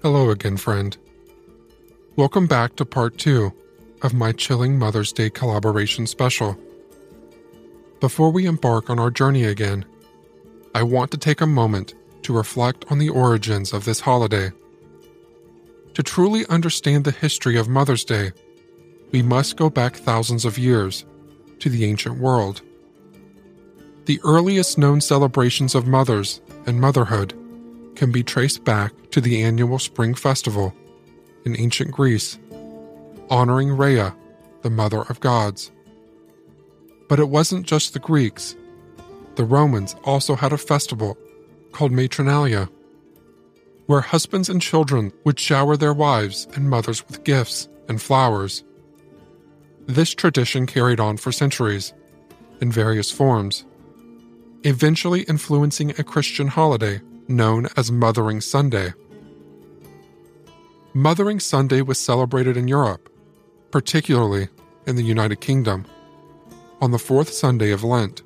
Hello again, friend. Welcome back to part two of my chilling Mother's Day collaboration special. Before we embark on our journey again, I want to take a moment to reflect on the origins of this holiday. To truly understand the history of Mother's Day, we must go back thousands of years to the ancient world. The earliest known celebrations of mothers and motherhood can be traced back to the annual spring festival in ancient Greece, honoring Rhea, the mother of gods. But it wasn't just the Greeks. The Romans also had a festival called Matronalia, where husbands and children would shower their wives and mothers with gifts and flowers. This tradition carried on for centuries, in various forms, eventually influencing a Christian holiday known as Mothering Sunday. Mothering Sunday was celebrated in Europe, particularly in the United Kingdom, on the fourth Sunday of Lent.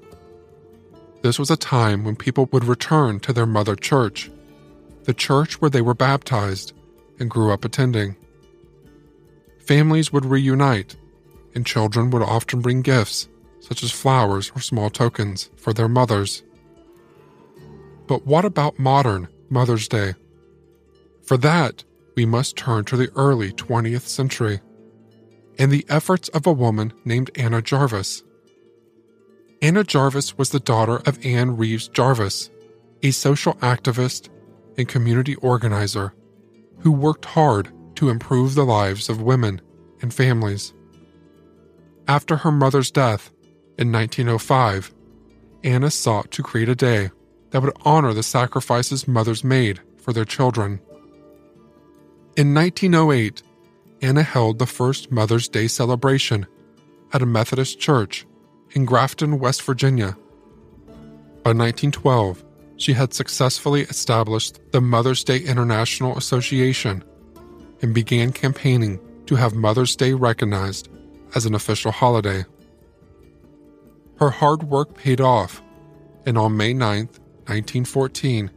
This was a time when people would return to their mother church, the church where they were baptized and grew up attending. Families would reunite, and children would often bring gifts, such as flowers or small tokens, for their mothers. But what about modern Mother's Day? For that, we must turn to the early 20th century and the efforts of a woman named Anna Jarvis. Anna Jarvis was the daughter of Anne Reeves Jarvis, a social activist and community organizer who worked hard to improve the lives of women and families. After her mother's death in 1905, Anna sought to create a day that would honor the sacrifices mothers made for their children. In 1908, Anna held the first Mother's Day celebration at a Methodist church in Grafton, West Virginia. By 1912, she had successfully established the Mother's Day International Association and began campaigning to have Mother's Day recognized as an official holiday. Her hard work paid off, and on May 9, 1914,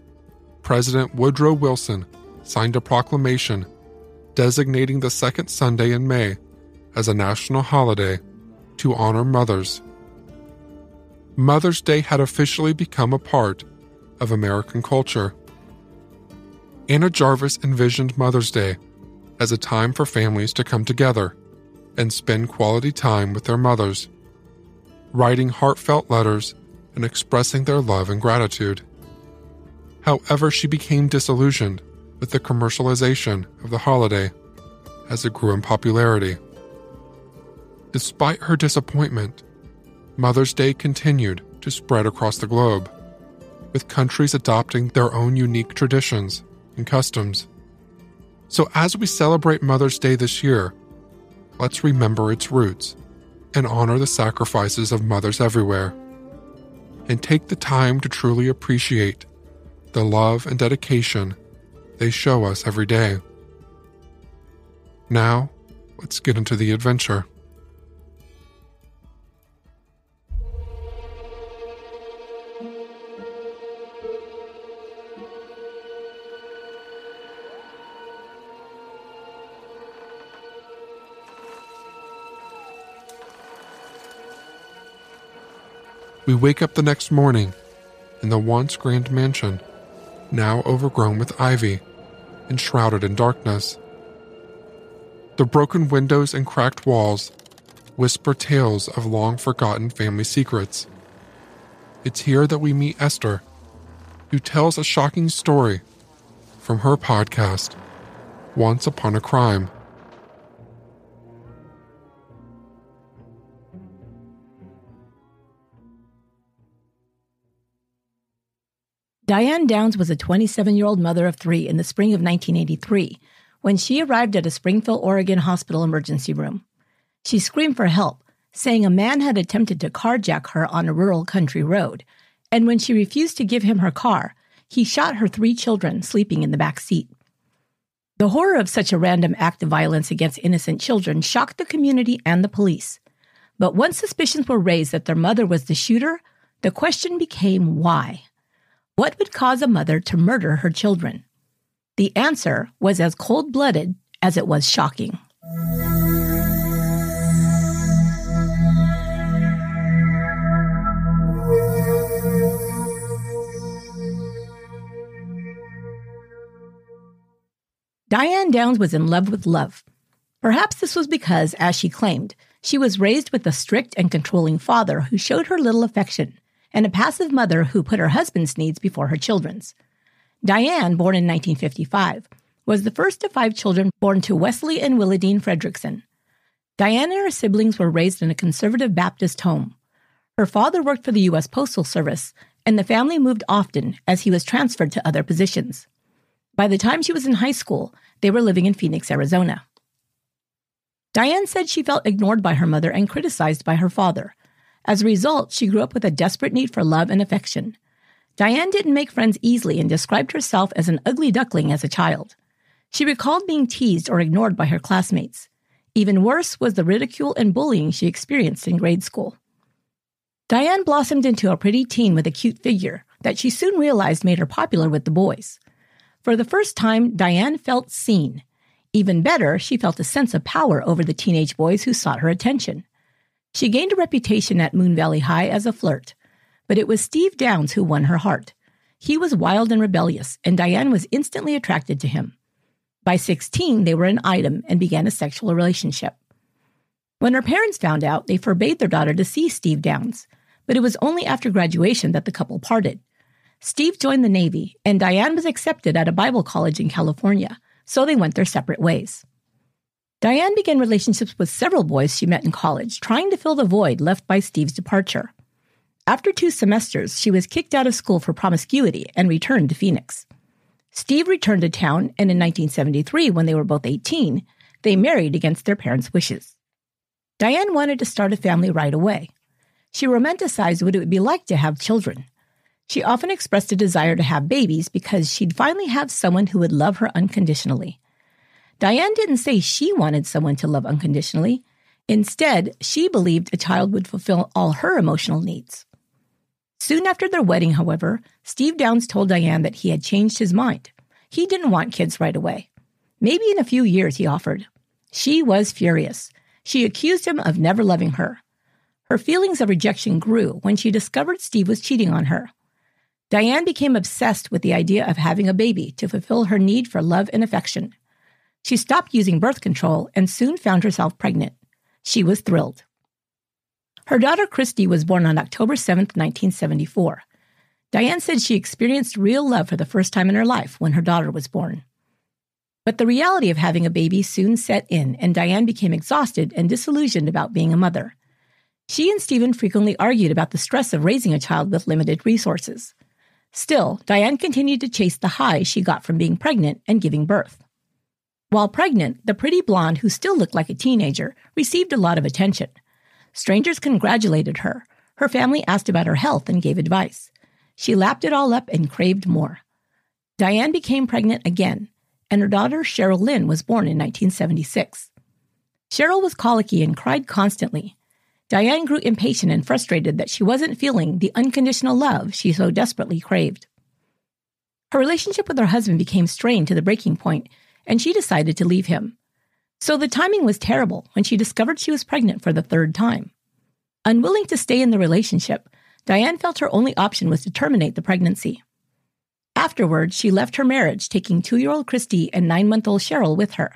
President Woodrow Wilson signed a proclamation designating the second Sunday in May as a national holiday to honor mothers. Mother's Day had officially become a part of American culture. Anna Jarvis envisioned Mother's Day as a time for families to come together and spend quality time with their mothers, writing heartfelt letters and expressing their love and gratitude. However, she became disillusioned with the commercialization of the holiday as it grew in popularity. Despite her disappointment, Mother's Day continued to spread across the globe, with countries adopting their own unique traditions and customs. So, as we celebrate Mother's Day this year, let's remember its roots and honor the sacrifices of mothers everywhere and take the time to truly appreciate the love and dedication they show us every day. Now, let's get into the adventure. We wake up the next morning in the once grand mansion, now overgrown with ivy and shrouded in darkness. The broken windows and cracked walls whisper tales of long forgotten family secrets. It's here that we meet Esther, who tells a shocking story from her podcast, Once Upon a Crime. Diane Downs was a 27 year old mother of three in the spring of 1983 when she arrived at a Springfield, Oregon hospital emergency room. She screamed for help, saying a man had attempted to carjack her on a rural country road, and when she refused to give him her car, he shot her three children sleeping in the back seat. The horror of such a random act of violence against innocent children shocked the community and the police. But once suspicions were raised that their mother was the shooter, the question became why? What would cause a mother to murder her children? The answer was as cold blooded as it was shocking. Diane Downs was in love with love. Perhaps this was because, as she claimed, she was raised with a strict and controlling father who showed her little affection and a passive mother who put her husband's needs before her children's. Diane, born in 1955, was the first of five children born to Wesley and Willadine Fredrickson. Diane and her siblings were raised in a conservative Baptist home. Her father worked for the U.S. Postal Service, and the family moved often as he was transferred to other positions. By the time she was in high school, they were living in Phoenix, Arizona. Diane said she felt ignored by her mother and criticized by her father, as a result, she grew up with a desperate need for love and affection. Diane didn't make friends easily and described herself as an ugly duckling as a child. She recalled being teased or ignored by her classmates. Even worse was the ridicule and bullying she experienced in grade school. Diane blossomed into a pretty teen with a cute figure that she soon realized made her popular with the boys. For the first time, Diane felt seen. Even better, she felt a sense of power over the teenage boys who sought her attention. She gained a reputation at Moon Valley High as a flirt, but it was Steve Downs who won her heart. He was wild and rebellious, and Diane was instantly attracted to him. By 16, they were an item and began a sexual relationship. When her parents found out, they forbade their daughter to see Steve Downs, but it was only after graduation that the couple parted. Steve joined the Navy, and Diane was accepted at a Bible college in California, so they went their separate ways. Diane began relationships with several boys she met in college, trying to fill the void left by Steve's departure. After two semesters, she was kicked out of school for promiscuity and returned to Phoenix. Steve returned to town, and in 1973, when they were both 18, they married against their parents' wishes. Diane wanted to start a family right away. She romanticized what it would be like to have children. She often expressed a desire to have babies because she'd finally have someone who would love her unconditionally. Diane didn't say she wanted someone to love unconditionally. Instead, she believed a child would fulfill all her emotional needs. Soon after their wedding, however, Steve Downs told Diane that he had changed his mind. He didn't want kids right away. Maybe in a few years, he offered. She was furious. She accused him of never loving her. Her feelings of rejection grew when she discovered Steve was cheating on her. Diane became obsessed with the idea of having a baby to fulfill her need for love and affection. She stopped using birth control and soon found herself pregnant. She was thrilled. Her daughter Christy was born on October 7, 1974. Diane said she experienced real love for the first time in her life when her daughter was born. But the reality of having a baby soon set in, and Diane became exhausted and disillusioned about being a mother. She and Stephen frequently argued about the stress of raising a child with limited resources. Still, Diane continued to chase the high she got from being pregnant and giving birth. While pregnant, the pretty blonde, who still looked like a teenager, received a lot of attention. Strangers congratulated her. Her family asked about her health and gave advice. She lapped it all up and craved more. Diane became pregnant again, and her daughter Cheryl Lynn was born in 1976. Cheryl was colicky and cried constantly. Diane grew impatient and frustrated that she wasn't feeling the unconditional love she so desperately craved. Her relationship with her husband became strained to the breaking point and she decided to leave him. So the timing was terrible when she discovered she was pregnant for the third time. Unwilling to stay in the relationship, Diane felt her only option was to terminate the pregnancy. Afterward, she left her marriage, taking two year old Christy and nine month old Cheryl with her.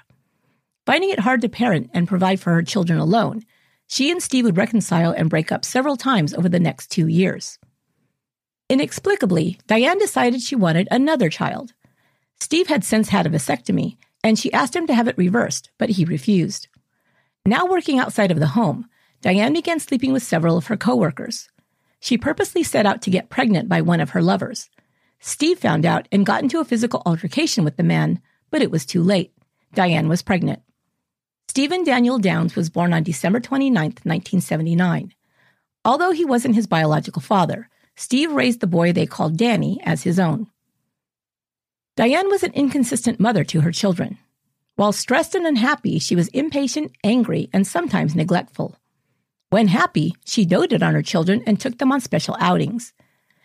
Finding it hard to parent and provide for her children alone, she and Steve would reconcile and break up several times over the next two years. Inexplicably, Diane decided she wanted another child. Steve had since had a vasectomy, and she asked him to have it reversed, but he refused. Now working outside of the home, Diane began sleeping with several of her coworkers. She purposely set out to get pregnant by one of her lovers. Steve found out and got into a physical altercation with the man, but it was too late. Diane was pregnant. Stephen Daniel Downs was born on December 29, 1979. Although he wasn't his biological father, Steve raised the boy they called Danny as his own. Diane was an inconsistent mother to her children. While stressed and unhappy, she was impatient, angry, and sometimes neglectful. When happy, she doted on her children and took them on special outings.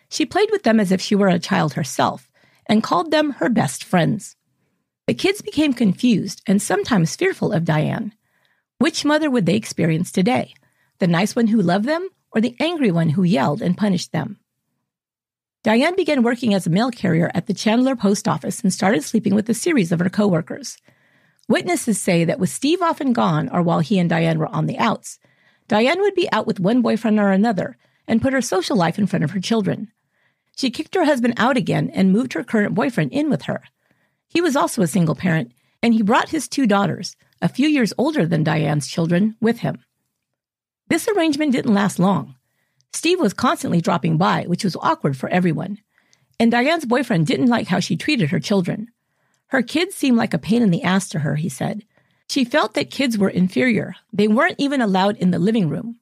She played with them as if she were a child herself and called them her best friends. The kids became confused and sometimes fearful of Diane. Which mother would they experience today? The nice one who loved them or the angry one who yelled and punished them? Diane began working as a mail carrier at the Chandler post office and started sleeping with a series of her coworkers. Witnesses say that with Steve often gone or while he and Diane were on the outs, Diane would be out with one boyfriend or another and put her social life in front of her children. She kicked her husband out again and moved her current boyfriend in with her. He was also a single parent, and he brought his two daughters, a few years older than Diane's children, with him. This arrangement didn't last long. Steve was constantly dropping by, which was awkward for everyone. And Diane's boyfriend didn't like how she treated her children. Her kids seemed like a pain in the ass to her, he said. She felt that kids were inferior. They weren't even allowed in the living room.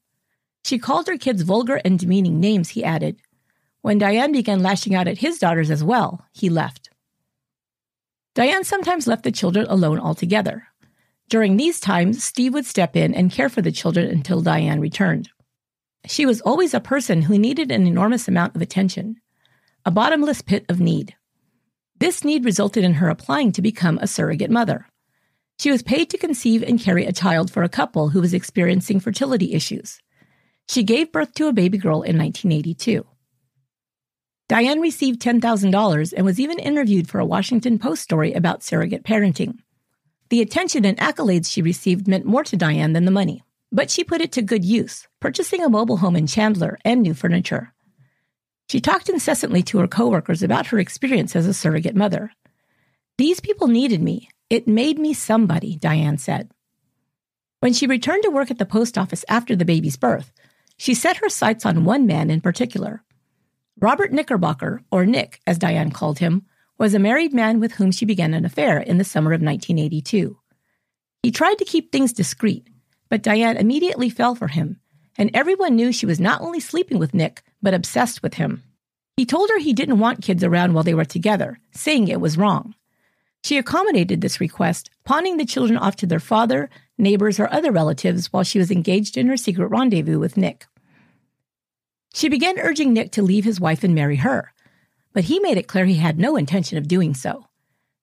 She called her kids vulgar and demeaning names, he added. When Diane began lashing out at his daughters as well, he left. Diane sometimes left the children alone altogether. During these times, Steve would step in and care for the children until Diane returned. She was always a person who needed an enormous amount of attention, a bottomless pit of need. This need resulted in her applying to become a surrogate mother. She was paid to conceive and carry a child for a couple who was experiencing fertility issues. She gave birth to a baby girl in 1982. Diane received $10,000 and was even interviewed for a Washington Post story about surrogate parenting. The attention and accolades she received meant more to Diane than the money, but she put it to good use, purchasing a mobile home in Chandler and new furniture. She talked incessantly to her coworkers about her experience as a surrogate mother. These people needed me. It made me somebody, Diane said. When she returned to work at the post office after the baby's birth, she set her sights on one man in particular. Robert Knickerbocker, or Nick, as Diane called him, was a married man with whom she began an affair in the summer of 1982. He tried to keep things discreet, but Diane immediately fell for him, and everyone knew she was not only sleeping with Nick, but obsessed with him. He told her he didn't want kids around while they were together, saying it was wrong. She accommodated this request, pawning the children off to their father, neighbors, or other relatives while she was engaged in her secret rendezvous with Nick. She began urging Nick to leave his wife and marry her, but he made it clear he had no intention of doing so.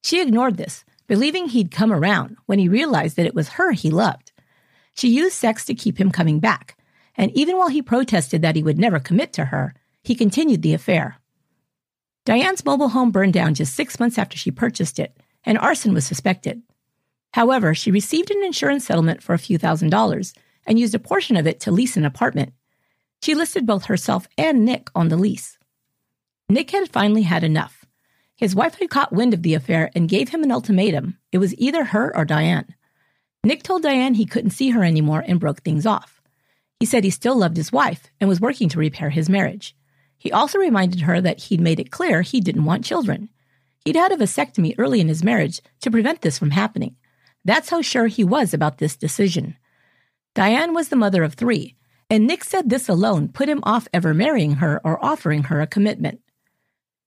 She ignored this, believing he'd come around when he realized that it was her he loved. She used sex to keep him coming back, and even while he protested that he would never commit to her, he continued the affair. Diane's mobile home burned down just six months after she purchased it, and arson was suspected. However, she received an insurance settlement for a few thousand dollars and used a portion of it to lease an apartment. She listed both herself and Nick on the lease. Nick had finally had enough. His wife had caught wind of the affair and gave him an ultimatum. It was either her or Diane. Nick told Diane he couldn't see her anymore and broke things off. He said he still loved his wife and was working to repair his marriage. He also reminded her that he'd made it clear he didn't want children. He'd had a vasectomy early in his marriage to prevent this from happening. That's how sure he was about this decision. Diane was the mother of three, and Nick said this alone put him off ever marrying her or offering her a commitment.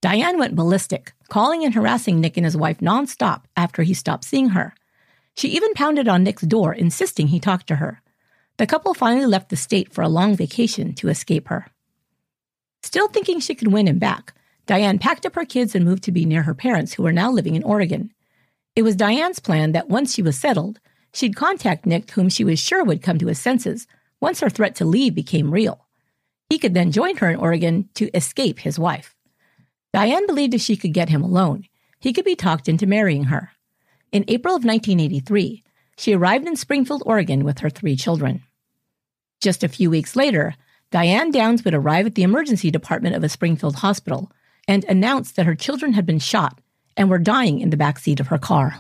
Diane went ballistic, calling and harassing Nick and his wife nonstop after he stopped seeing her. She even pounded on Nick's door, insisting he talk to her. The couple finally left the state for a long vacation to escape her. Still thinking she could win him back, Diane packed up her kids and moved to be near her parents, who were now living in Oregon. It was Diane's plan that once she was settled, she'd contact Nick, whom she was sure would come to his senses once her threat to leave became real. He could then join her in Oregon to escape his wife. Diane believed if she could get him alone, he could be talked into marrying her. In April of 1983, she arrived in Springfield, Oregon with her three children. Just a few weeks later, Diane Downs would arrive at the emergency department of a Springfield hospital and announce that her children had been shot and were dying in the back seat of her car.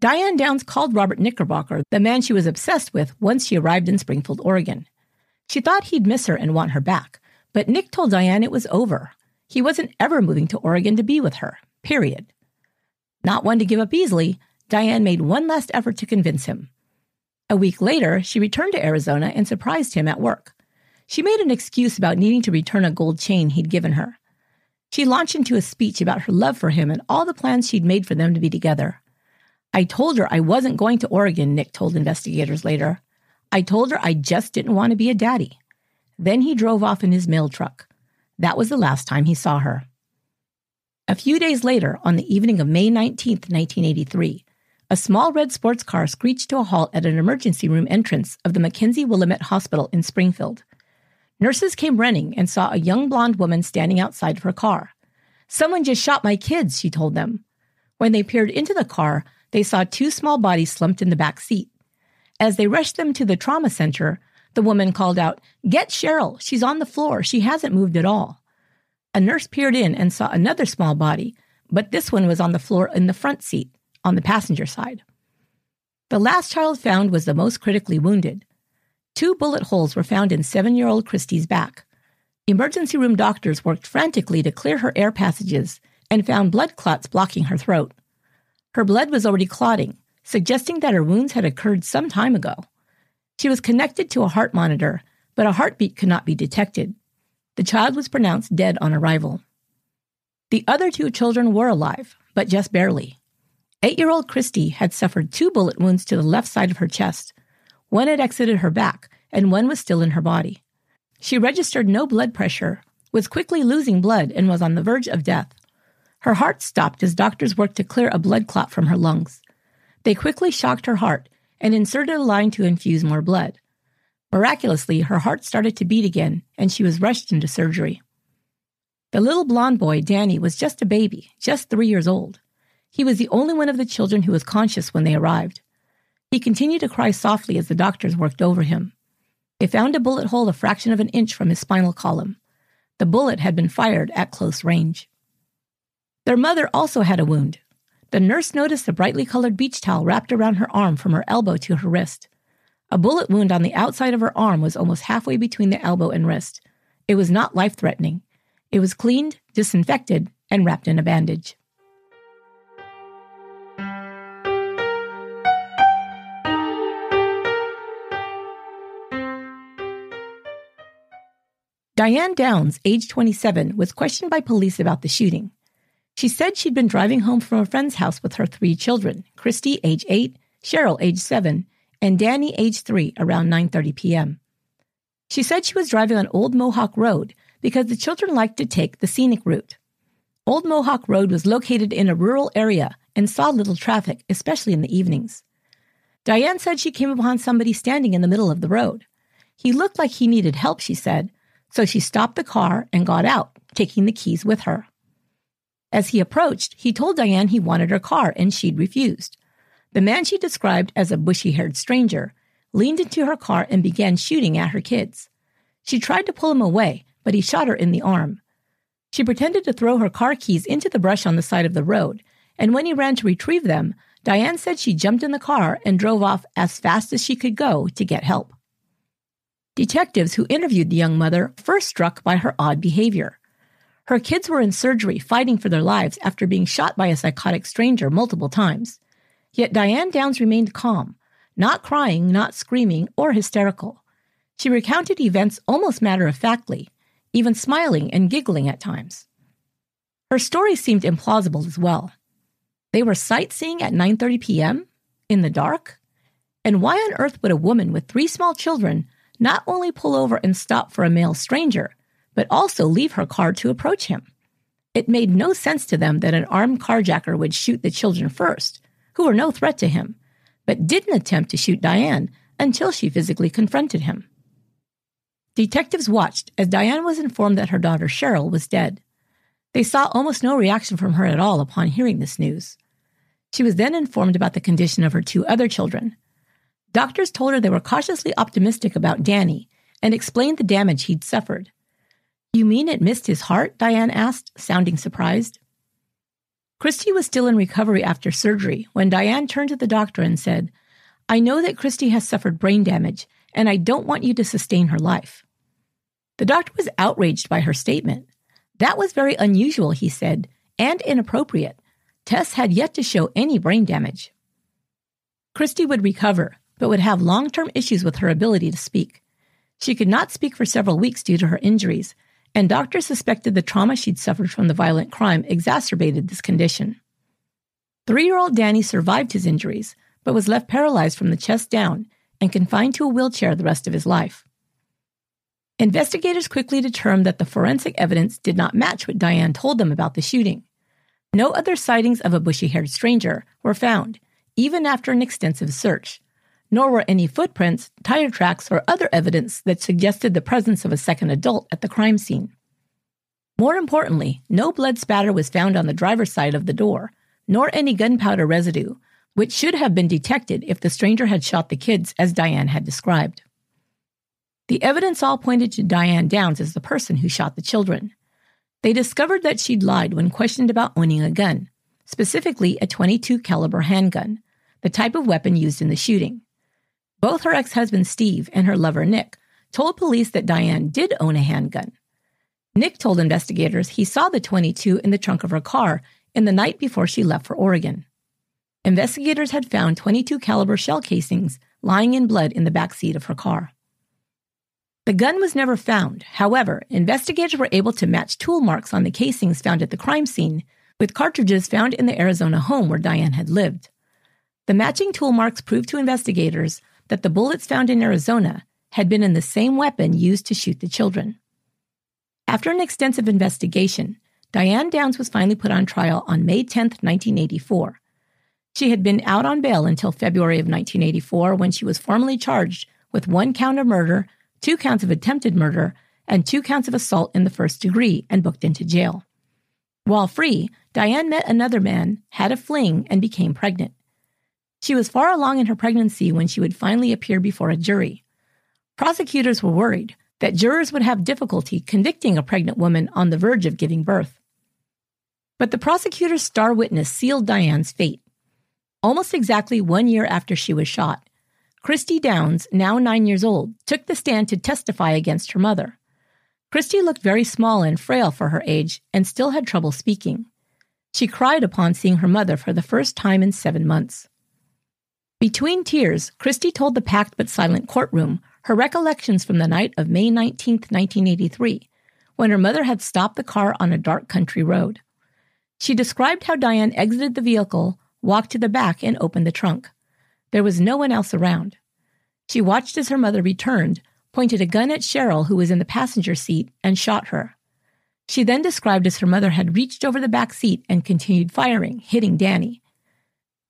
Diane Downs called Robert Knickerbocker, the man she was obsessed with, once she arrived in Springfield, Oregon. She thought he'd miss her and want her back, but Nick told Diane it was over. He wasn't ever moving to Oregon to be with her, period. Not one to give up easily, Diane made one last effort to convince him. A week later, she returned to Arizona and surprised him at work. She made an excuse about needing to return a gold chain he'd given her. She launched into a speech about her love for him and all the plans she'd made for them to be together. I told her I wasn't going to Oregon, Nick told investigators later. I told her I just didn't want to be a daddy. Then he drove off in his mail truck. That was the last time he saw her. A few days later, on the evening of May 19, 1983, a small red sports car screeched to a halt at an emergency room entrance of the McKenzie Willamette Hospital in Springfield. Nurses came running and saw a young blonde woman standing outside of her car. Someone just shot my kids, she told them. When they peered into the car, they saw two small bodies slumped in the back seat. As they rushed them to the trauma center, the woman called out, Get Cheryl! She's on the floor. She hasn't moved at all. A nurse peered in and saw another small body, but this one was on the floor in the front seat, on the passenger side. The last child found was the most critically wounded. Two bullet holes were found in seven year old Christy's back. Emergency room doctors worked frantically to clear her air passages and found blood clots blocking her throat. Her blood was already clotting, suggesting that her wounds had occurred some time ago. She was connected to a heart monitor, but a heartbeat could not be detected. The child was pronounced dead on arrival. The other two children were alive, but just barely. Eight year old Christy had suffered two bullet wounds to the left side of her chest. One had exited her back, and one was still in her body. She registered no blood pressure, was quickly losing blood, and was on the verge of death. Her heart stopped as doctors worked to clear a blood clot from her lungs. They quickly shocked her heart and inserted a line to infuse more blood. Miraculously, her heart started to beat again, and she was rushed into surgery. The little blond boy, Danny, was just a baby, just three years old. He was the only one of the children who was conscious when they arrived. He continued to cry softly as the doctors worked over him. They found a bullet hole a fraction of an inch from his spinal column. The bullet had been fired at close range. Their mother also had a wound. The nurse noticed a brightly colored beach towel wrapped around her arm from her elbow to her wrist. A bullet wound on the outside of her arm was almost halfway between the elbow and wrist. It was not life threatening. It was cleaned, disinfected, and wrapped in a bandage. Diane Downs, age 27, was questioned by police about the shooting. She said she'd been driving home from a friend's house with her three children, Christy, age 8, Cheryl, age 7, and Danny, age 3, around 9:30 p.m. She said she was driving on Old Mohawk Road because the children liked to take the scenic route. Old Mohawk Road was located in a rural area and saw little traffic, especially in the evenings. Diane said she came upon somebody standing in the middle of the road. He looked like he needed help, she said, so she stopped the car and got out, taking the keys with her. As he approached, he told Diane he wanted her car and she'd refused. The man she described as a bushy haired stranger leaned into her car and began shooting at her kids. She tried to pull him away, but he shot her in the arm. She pretended to throw her car keys into the brush on the side of the road, and when he ran to retrieve them, Diane said she jumped in the car and drove off as fast as she could go to get help. Detectives who interviewed the young mother first struck by her odd behavior. Her kids were in surgery fighting for their lives after being shot by a psychotic stranger multiple times. Yet Diane Downs remained calm, not crying, not screaming, or hysterical. She recounted events almost matter of factly, even smiling and giggling at times. Her story seemed implausible as well. They were sightseeing at 9:30 p.m. in the dark? And why on earth would a woman with three small children not only pull over and stop for a male stranger, but also leave her car to approach him. It made no sense to them that an armed carjacker would shoot the children first, who were no threat to him. but didn't attempt to shoot Diane until she physically confronted him. Detectives watched as Diane was informed that her daughter Cheryl was dead. They saw almost no reaction from her at all upon hearing this news. She was then informed about the condition of her two other children. Doctors told her they were cautiously optimistic about Danny and explained the damage he'd suffered. You mean it missed his heart? Diane asked, sounding surprised. Christy was still in recovery after surgery when Diane turned to the doctor and said, I know that Christy has suffered brain damage, and I don't want you to sustain her life. The doctor was outraged by her statement. That was very unusual, he said, and inappropriate. Tess had yet to show any brain damage. Christy would recover, but would have long term issues with her ability to speak. She could not speak for several weeks due to her injuries, and doctors suspected the trauma she'd suffered from the violent crime exacerbated this condition. Three year old Danny survived his injuries, but was left paralyzed from the chest down and confined to a wheelchair the rest of his life. Investigators quickly determined that the forensic evidence did not match what Diane told them about the shooting. No other sightings of a bushy haired stranger were found, even after an extensive search, nor were any footprints, tire tracks, or other evidence that suggested the presence of a second adult at the crime scene. More importantly, no blood spatter was found on the driver's side of the door, nor any gunpowder residue, which should have been detected if the stranger had shot the kids as Diane had described. The evidence all pointed to Diane Downs as the person who shot the children. They discovered that she'd lied when questioned about owning a gun, specifically a 22 caliber handgun, the type of weapon used in the shooting. Both her ex-husband Steve and her lover Nick told police that Diane did own a handgun. Nick told investigators he saw the 22 in the trunk of her car in the night before she left for Oregon. Investigators had found 22 caliber shell casings lying in blood in the back seat of her car. The gun was never found. However, investigators were able to match tool marks on the casings found at the crime scene with cartridges found in the Arizona home where Diane had lived. The matching tool marks proved to investigators that the bullets found in Arizona had been in the same weapon used to shoot the children. After an extensive investigation, Diane Downs was finally put on trial on May 10, 1984. She had been out on bail until February of 1984 when she was formally charged with one count of murder two counts of attempted murder, and two counts of assault in the first degree and booked into jail. While free, Diane met another man, had a fling, and became pregnant. She was far along in her pregnancy when she would finally appear before a jury. Prosecutors were worried that jurors would have difficulty convicting a pregnant woman on the verge of giving birth. But the prosecutor's star witness sealed Diane's fate. Almost exactly one year after she was shot, Christy Downs, now nine years old, took the stand to testify against her mother. Christy looked very small and frail for her age and still had trouble speaking. She cried upon seeing her mother for the first time in seven months. Between tears, Christy told the packed but silent courtroom her recollections from the night of May 19, 1983, when her mother had stopped the car on a dark country road. She described how Diane exited the vehicle, walked to the back, and opened the trunk. There was no one else around. She watched as her mother returned, pointed a gun at Cheryl, who was in the passenger seat, and shot her. She then described as her mother had reached over the back seat and continued firing, hitting Danny.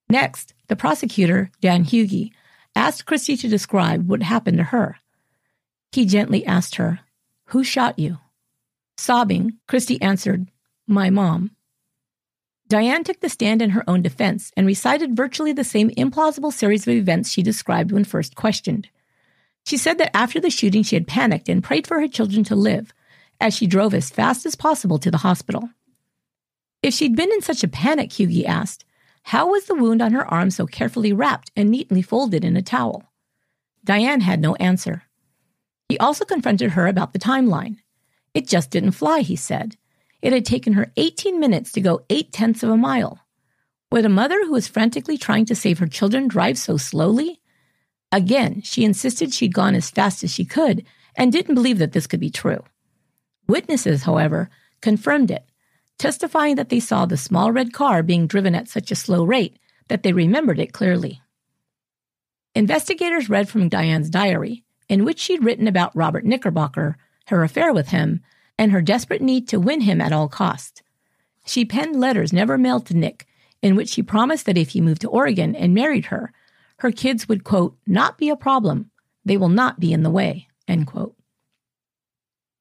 Next, the prosecutor, Dan Hugi, asked Christy to describe what happened to her. He gently asked her, Who shot you? Sobbing, Christy answered, My mom. Diane took the stand in her own defense and recited virtually the same implausible series of events she described when first questioned. She said that after the shooting, she had panicked and prayed for her children to live as she drove as fast as possible to the hospital. If she'd been in such a panic, Hugi asked, how was the wound on her arm so carefully wrapped and neatly folded in a towel? Diane had no answer. He also confronted her about the timeline. It just didn't fly, he said. It had taken her 18 minutes to go eight tenths of a mile. Would a mother who was frantically trying to save her children drive so slowly? Again, she insisted she'd gone as fast as she could and didn't believe that this could be true. Witnesses, however, confirmed it, testifying that they saw the small red car being driven at such a slow rate that they remembered it clearly. Investigators read from Diane's diary, in which she'd written about Robert Knickerbocker, her affair with him, and her desperate need to win him at all costs. She penned letters never mailed to Nick, in which she promised that if he moved to Oregon and married her, her kids would, quote, not be a problem. They will not be in the way, end quote.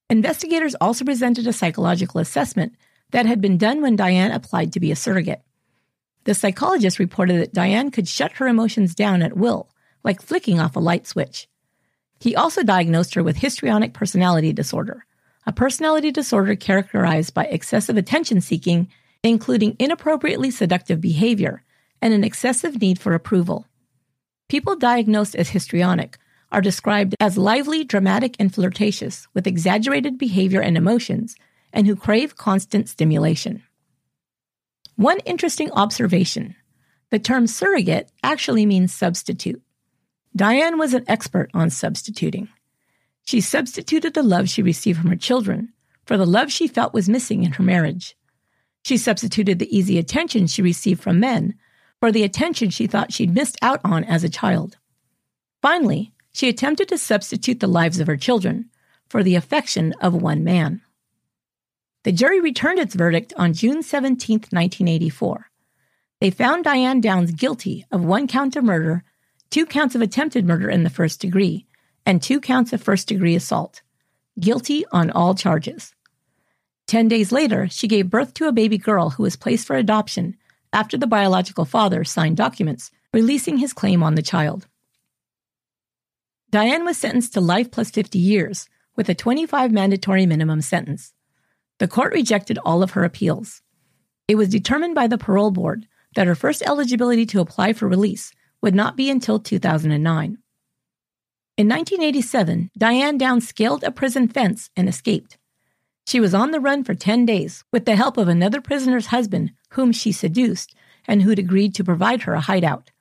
Investigators also presented a psychological assessment that had been done when Diane applied to be a surrogate. The psychologist reported that Diane could shut her emotions down at will, like flicking off a light switch. He also diagnosed her with histrionic personality disorder, a personality disorder characterized by excessive attention seeking, including inappropriately seductive behavior and an excessive need for approval. People diagnosed as histrionic are described as lively, dramatic, and flirtatious, with exaggerated behavior and emotions, and who crave constant stimulation. One interesting observation the term surrogate actually means substitute. Diane was an expert on substituting. She substituted the love she received from her children for the love she felt was missing in her marriage. She substituted the easy attention she received from men for the attention she thought she'd missed out on as a child. Finally, she attempted to substitute the lives of her children for the affection of one man. The jury returned its verdict on June 17, 1984. They found Diane Downs guilty of one count of murder, two counts of attempted murder in the first degree, and two counts of first degree assault. Guilty on all charges. Ten days later, she gave birth to a baby girl who was placed for adoption after the biological father signed documents releasing his claim on the child. Diane was sentenced to life plus 50 years, with a 25 mandatory minimum sentence. The court rejected all of her appeals. It was determined by the parole board that her first eligibility to apply for release would not be until 2009. In 1987, Diane Downs scaled a prison fence and escaped. She was on the run for 10 days with the help of another prisoner's husband, whom she seduced and who'd agreed to provide her a hideout.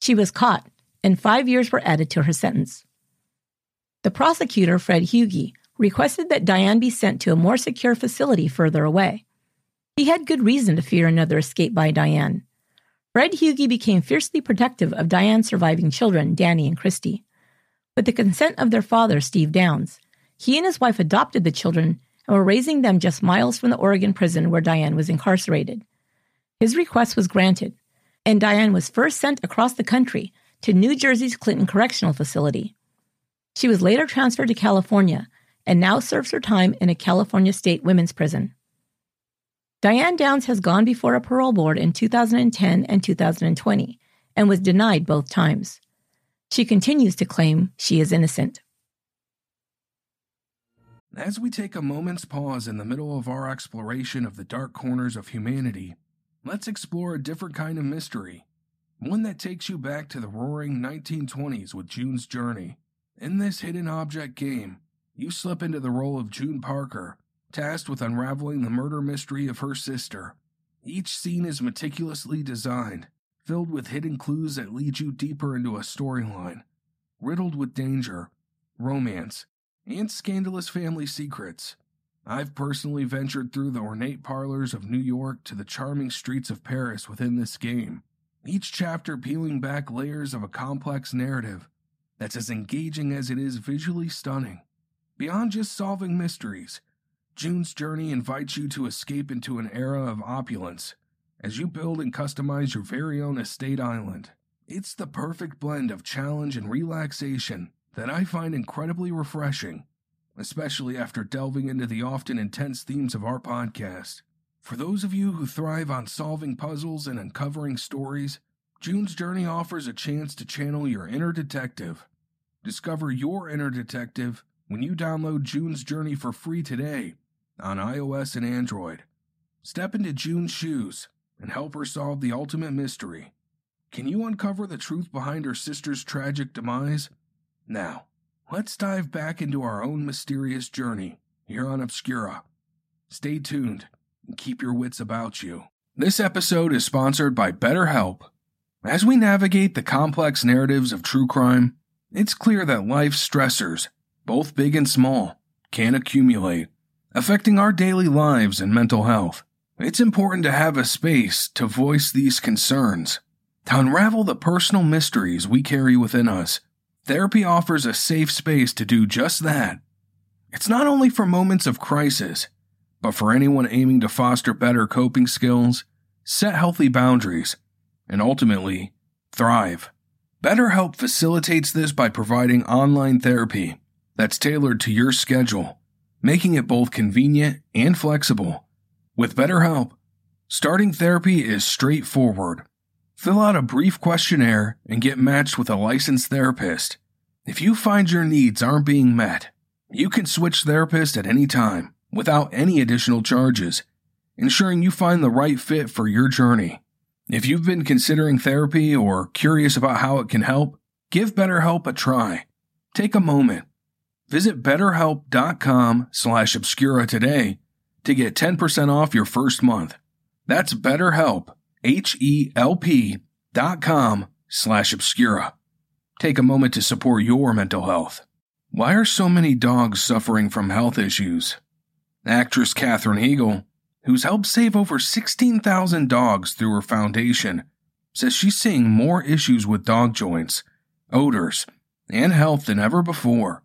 She was caught, and five years were added to her sentence. The prosecutor, Fred Hugi, requested that Diane be sent to a more secure facility further away. He had good reason to fear another escape by Diane. Fred Hugi became fiercely protective of Diane's surviving children, Danny and Christy. With the consent of their father, Steve Downs, he and his wife adopted the children and were raising them just miles from the Oregon prison where Diane was incarcerated. His request was granted, and Diane was first sent across the country to New Jersey's Clinton Correctional Facility. She was later transferred to California and now serves her time in a California state women's prison. Diane Downs has gone before a parole board in 2010 and 2020 and was denied both times. She continues to claim she is innocent. As we take a moment's pause in the middle of our exploration of the dark corners of humanity, let's explore a different kind of mystery. One that takes you back to the roaring 1920s with June's Journey. In this hidden object game, you slip into the role of June Parker, tasked with unraveling the murder mystery of her sister. Each scene is meticulously designed, filled with hidden clues that lead you deeper into a storyline, riddled with danger, romance, and scandalous family secrets. I've personally ventured through the ornate parlors of New York to the charming streets of Paris within this game, each chapter peeling back layers of a complex narrative that's as engaging as it is visually stunning. Beyond just solving mysteries, June's journey invites you to escape into an era of opulence as you build and customize your very own estate island. It's the perfect blend of challenge and relaxation that I find incredibly refreshing, especially after delving into the often intense themes of our podcast. For those of you who thrive on solving puzzles and uncovering stories, June's Journey offers a chance to channel your inner detective. Discover your inner detective when you download June's Journey for free today on iOS and Android. Step into June's shoes and help her solve the ultimate mystery. Can you uncover the truth behind her sister's tragic demise? Now, let's dive back into our own mysterious journey here on Obscura. Stay tuned and keep your wits about you. This episode is sponsored by BetterHelp. As we navigate the complex narratives of true crime, it's clear that life's stressors both big and small, can accumulate, affecting our daily lives and mental health. It's important to have a space to voice these concerns, to unravel the personal mysteries we carry within us. Therapy offers a safe space to do just that. It's not only for moments of crisis, but for anyone aiming to foster better coping skills, set healthy boundaries, and ultimately thrive. BetterHelp facilitates this by providing online therapy that's tailored to your schedule, making it both convenient and flexible. With BetterHelp, starting therapy is straightforward. Fill out a brief questionnaire and get matched with a licensed therapist. If you find your needs aren't being met, you can switch therapists at any time without any additional charges, ensuring you find the right fit for your journey. If you've been considering therapy or curious about how it can help, give BetterHelp a try. Take a moment. Visit betterhelp.com slash obscura today to get 10% off your first month. That's betterhelp, H-E-L-P dot com slash obscura. Take a moment to support your mental health. Why are so many dogs suffering from health issues? Actress Katherine Heigl who's helped save over 16,000 dogs through her foundation, says she's seeing more issues with dog joints, odors, and health than ever before.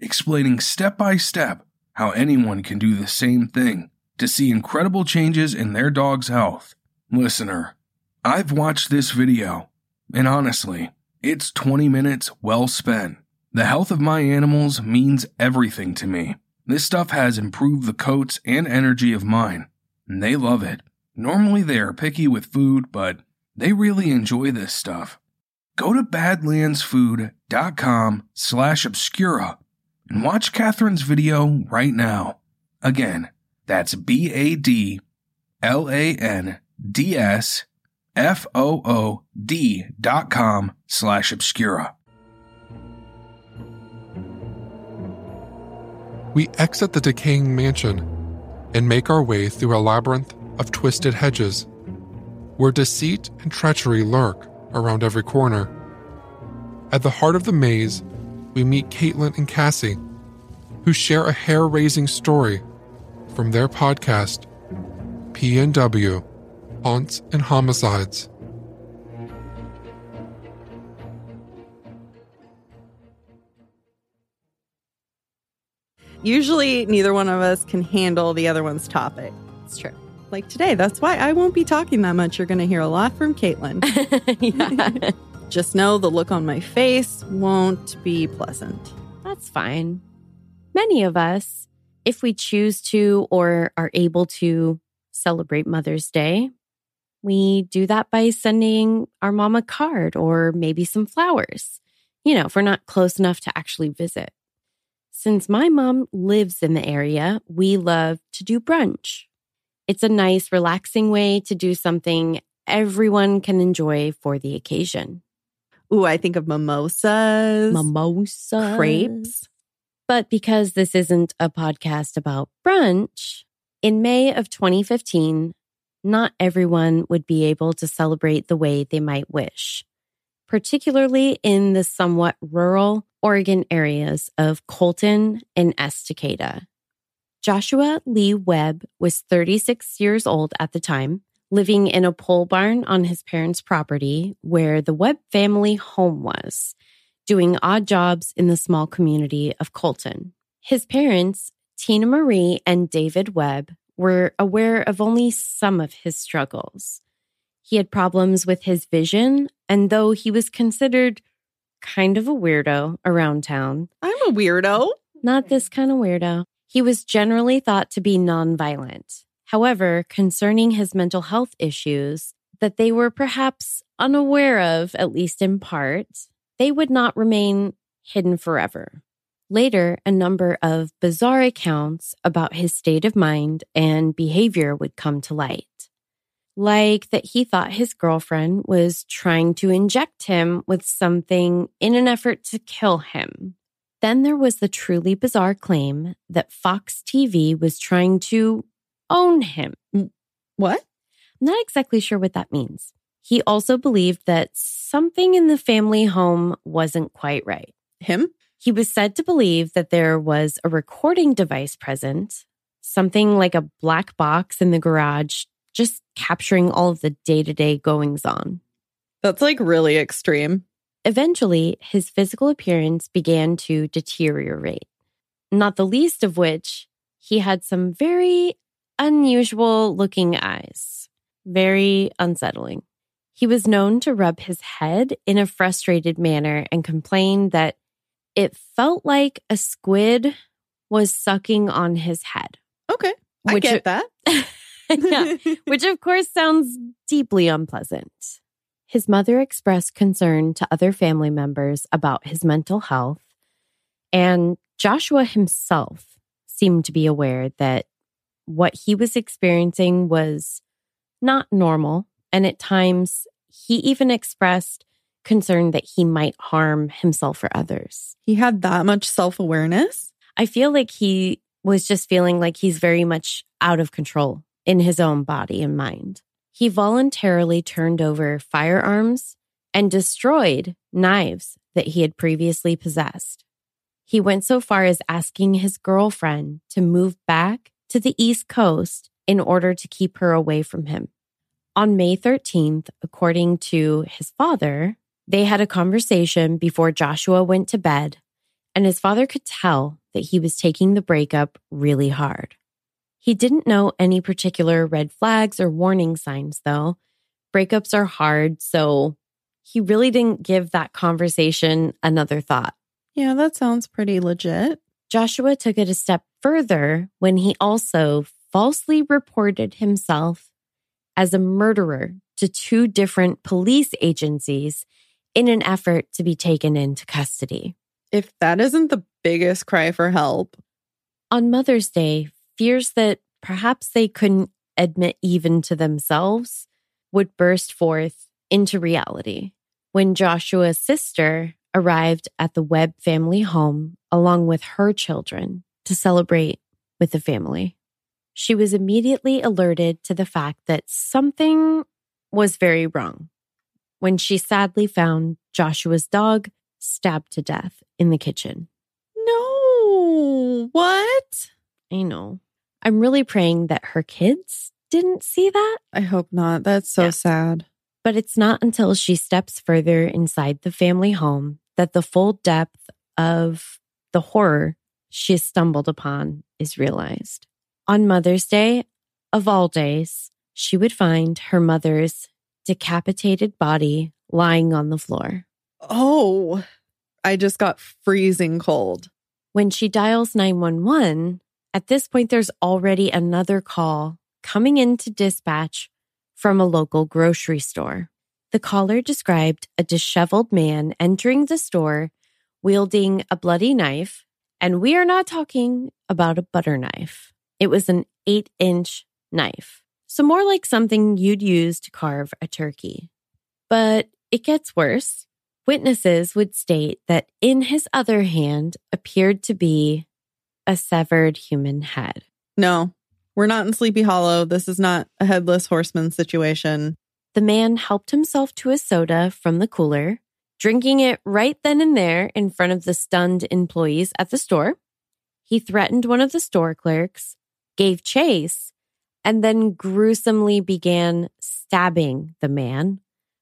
explaining step by step how anyone can do the same thing to see incredible changes in their dog's health. Listener, I've watched this video, and honestly, it's 20 minutes well spent. The health of my animals means everything to me. This stuff has improved the coats and energy of mine, and they love it. Normally they are picky with food, but they really enjoy this stuff. Go to badlandsfood.com slash obscura and watch Katherine's video right now. Again, that's B A D L A N D S F O O D dot com slash obscura. we exit the decaying mansion and make our way through a labyrinth of twisted hedges, where deceit and treachery lurk around every corner. At the heart of the maze, we meet Caitlin and Cassie, who share a hair-raising story from their podcast, PNW, Haunts and Homicides. Usually, neither one of us can handle the other one's topic. It's true. Like today, that's why I won't be talking that much. You're going to hear a lot from Caitlin. Just know the look on my face won't be pleasant. that's fine. Many of us, if we choose to or are able to celebrate Mother's Day, we do that by sending our mom a card or maybe some flowers, you know, if we're not close enough to actually visit. Since my mom lives in the area, we love to do brunch. It's a nice, relaxing way to do something everyone can enjoy for the occasion. Ooh, I think of mimosas, Mimosa. crepes. But because this isn't a podcast about brunch, in May of 2015, not everyone would be able to celebrate the way they might wish, particularly in the somewhat rural Oregon areas of Colton and Estacada. Joshua Lee Webb was 36 years old at the time, living in a pole barn on his parents' property where the Webb family home was, doing odd jobs in the small community of Colton. His parents, Tina Marie and David Webb, were aware of only some of his struggles. He had problems with his vision, and though he was considered kind of a weirdo around town, I'm a weirdo. not this kind of weirdo. He was generally thought to be nonviolent. However, concerning his mental health issues that they were perhaps unaware of, at least in part, they would not remain hidden forever. Later, a number of bizarre accounts about his state of mind and behavior would come to light. Like that he thought his girlfriend was trying to inject him with something in an effort to kill him. Then there was the truly bizarre claim that Fox TV was trying to own him. What? I'm not exactly sure what that means. He also believed that something in the family home wasn't quite right. Him? He was said to believe that there was a recording device present, something like a black box in the garage, just capturing all of the day to day goings on. That's like really extreme. Eventually, his physical appearance began to deteriorate, not the least of which he had some very unusual looking eyes, very unsettling. He was known to rub his head in a frustrated manner and complain that it felt like a squid was sucking on his head. Okay. I Which- get that. yeah, which of course sounds deeply unpleasant. His mother expressed concern to other family members about his mental health, and Joshua himself seemed to be aware that what he was experiencing was not normal. And at times, he even expressed concern that he might harm himself or others. he had that much self awareness. I feel like he was just feeling like he's very much out of control in his own body and mind. He voluntarily turned over firearms and destroyed knives that he had previously possessed. He went so far as asking his girlfriend to move back to the East Coast in order to keep her away from him. On May 13th, according to his father, they had a conversation before Joshua went to bed and his father could tell that he was taking the breakup really hard. He didn't know any particular red flags or warning signs, though. Breakups are hard, so he really didn't give that conversation another thought. Yeah, that sounds pretty legit. Joshua took it a step further when he also falsely reported himself as a murderer to two different police agencies in an effort to be taken into custody. If that isn't the biggest cry for help, On Mother's Day, fears that perhaps they couldn't admit even to themselves would burst forth into reality when Joshua's sister arrived at the Webb family home along with her children to celebrate with the family. She was immediately alerted to the fact that something was very wrong when she sadly found Joshua's dog stabbed to death in the kitchen. no. What? I know. I'm really praying that her kids didn't see that, I hope not. That's so Yeah. sad. but it's not until she steps further inside the family home that the full depth of the horror she has stumbled upon is realized. On Mother's Day, of all days, she would find her mother's decapitated body lying on the floor. Oh, I just got freezing cold. When she dials 911, at this point, there's already another call coming into dispatch from a local grocery store. The caller described a disheveled man entering the store wielding a bloody knife, and we are not talking about a butter knife. It was an eight inch knife, so more like something you'd use to carve a turkey. But it gets worse. Witnesses would state that in his other hand appeared to be a severed human head. No, we're not in Sleepy Hollow. This is not a headless horseman situation. The man helped himself to a soda from the cooler, drinking it right then and there in front of the stunned employees at the store. He threatened one of the store clerks, gave chase, and then gruesomely began stabbing the man,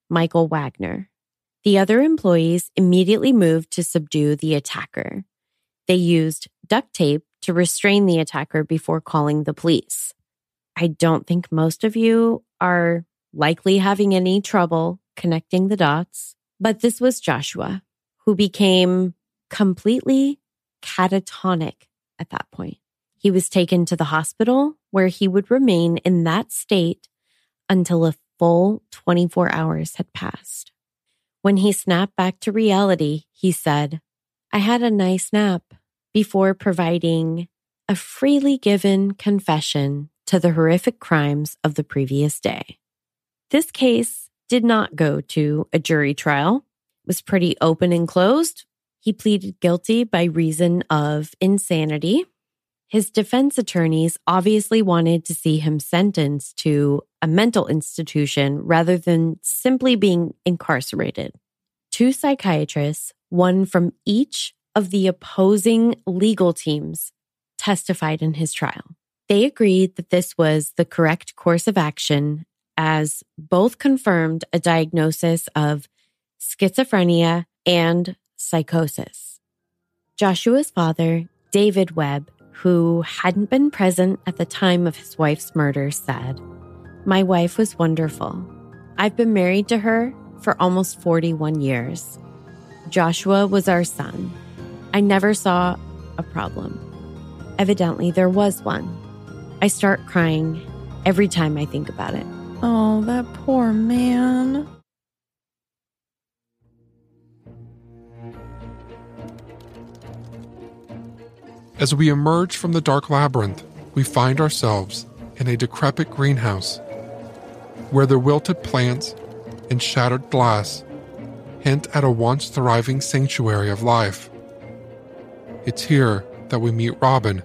Michael Wagner. The other employees immediately moved to subdue the attacker. They used duct tape to restrain the attacker before calling the police. I don't think most of you are likely having any trouble connecting the dots, but this was Joshua, who became completely catatonic at that point. He was taken to the hospital where he would remain in that state until a full 24 hours had passed. When he snapped back to reality, he said, I had a nice nap before providing a freely given confession to the horrific crimes of the previous day. This case did not go to a jury trial. It was pretty open and closed. He pleaded guilty by reason of insanity. His defense attorneys obviously wanted to see him sentenced to a mental institution rather than simply being incarcerated. Two psychiatrists, one from each of the opposing legal teams, testified in his trial. They agreed that this was the correct course of action, as both confirmed a diagnosis of schizophrenia and psychosis. Joshua's father, David Webb, who hadn't been present at the time of his wife's murder, said, My wife was wonderful. I've been married to her for almost 41 years. Joshua was our son. I never saw a problem. Evidently, there was one. I start crying every time I think about it. Oh, that poor man. As we emerge from the dark labyrinth, we find ourselves in a decrepit greenhouse where the wilted plants and shattered glass hint at a once thriving sanctuary of life. It's here that we meet Robin,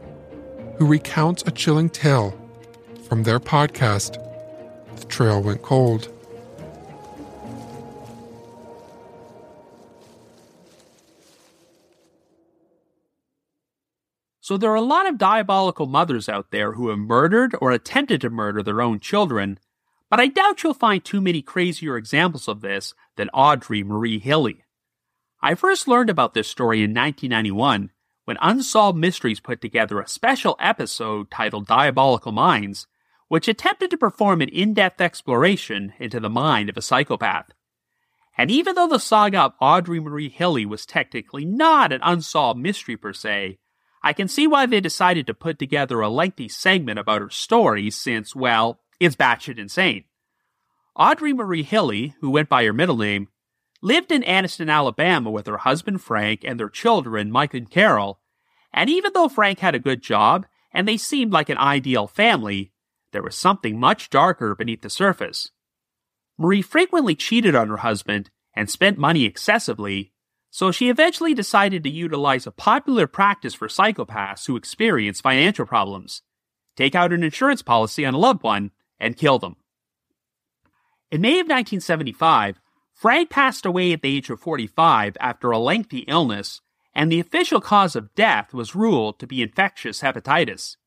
who recounts a chilling tale from their podcast, Trail Went Cold. So there are a lot of diabolical mothers out there who have murdered or attempted to murder their own children, but I doubt you'll find too many crazier examples of this than Audrey Marie Hilley. I first learned about this story in 1991 when Unsolved Mysteries put together a special episode titled Diabolical Minds, which attempted to perform an in depth exploration into the mind of a psychopath. And even though the saga of Audrey Marie Hilley was technically not an unsolved mystery per se, I can see why they decided to put together a lengthy segment about her story since, well, it's batshit insane. Audrey Marie Hilley, who went by her middle name, lived in Anniston, Alabama with her husband Frank and their children, Mike and Carol. And even though Frank had a good job and they seemed like an ideal family, there was something much darker beneath the surface. Marie frequently cheated on her husband and spent money excessively, so she eventually decided to utilize a popular practice for psychopaths who experience financial problems take out an insurance policy on a loved one and kill them. In May of 1975, Frank passed away at the age of 45 after a lengthy illness, and the official cause of death was ruled to be infectious hepatitis.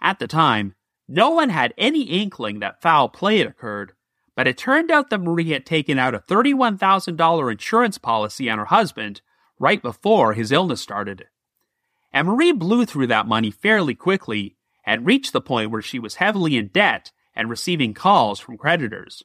At the time, no one had any inkling that foul play had occurred, but it turned out that Marie had taken out a $31,000 insurance policy on her husband right before his illness started. And Marie blew through that money fairly quickly and reached the point where she was heavily in debt and receiving calls from creditors.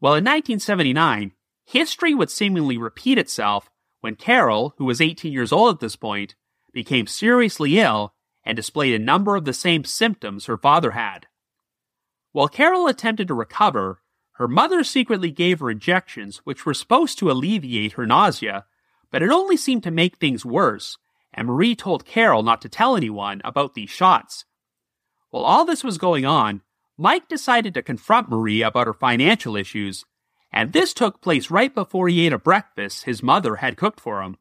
Well, in 1979, history would seemingly repeat itself when Carol, who was 18 years old at this point, became seriously ill and displayed a number of the same symptoms her father had. While Carol attempted to recover, her mother secretly gave her injections which were supposed to alleviate her nausea, but it only seemed to make things worse, and Marie told Carol not to tell anyone about these shots. While all this was going on, Mike decided to confront Marie about her financial issues, and this took place right before he ate a breakfast his mother had cooked for him.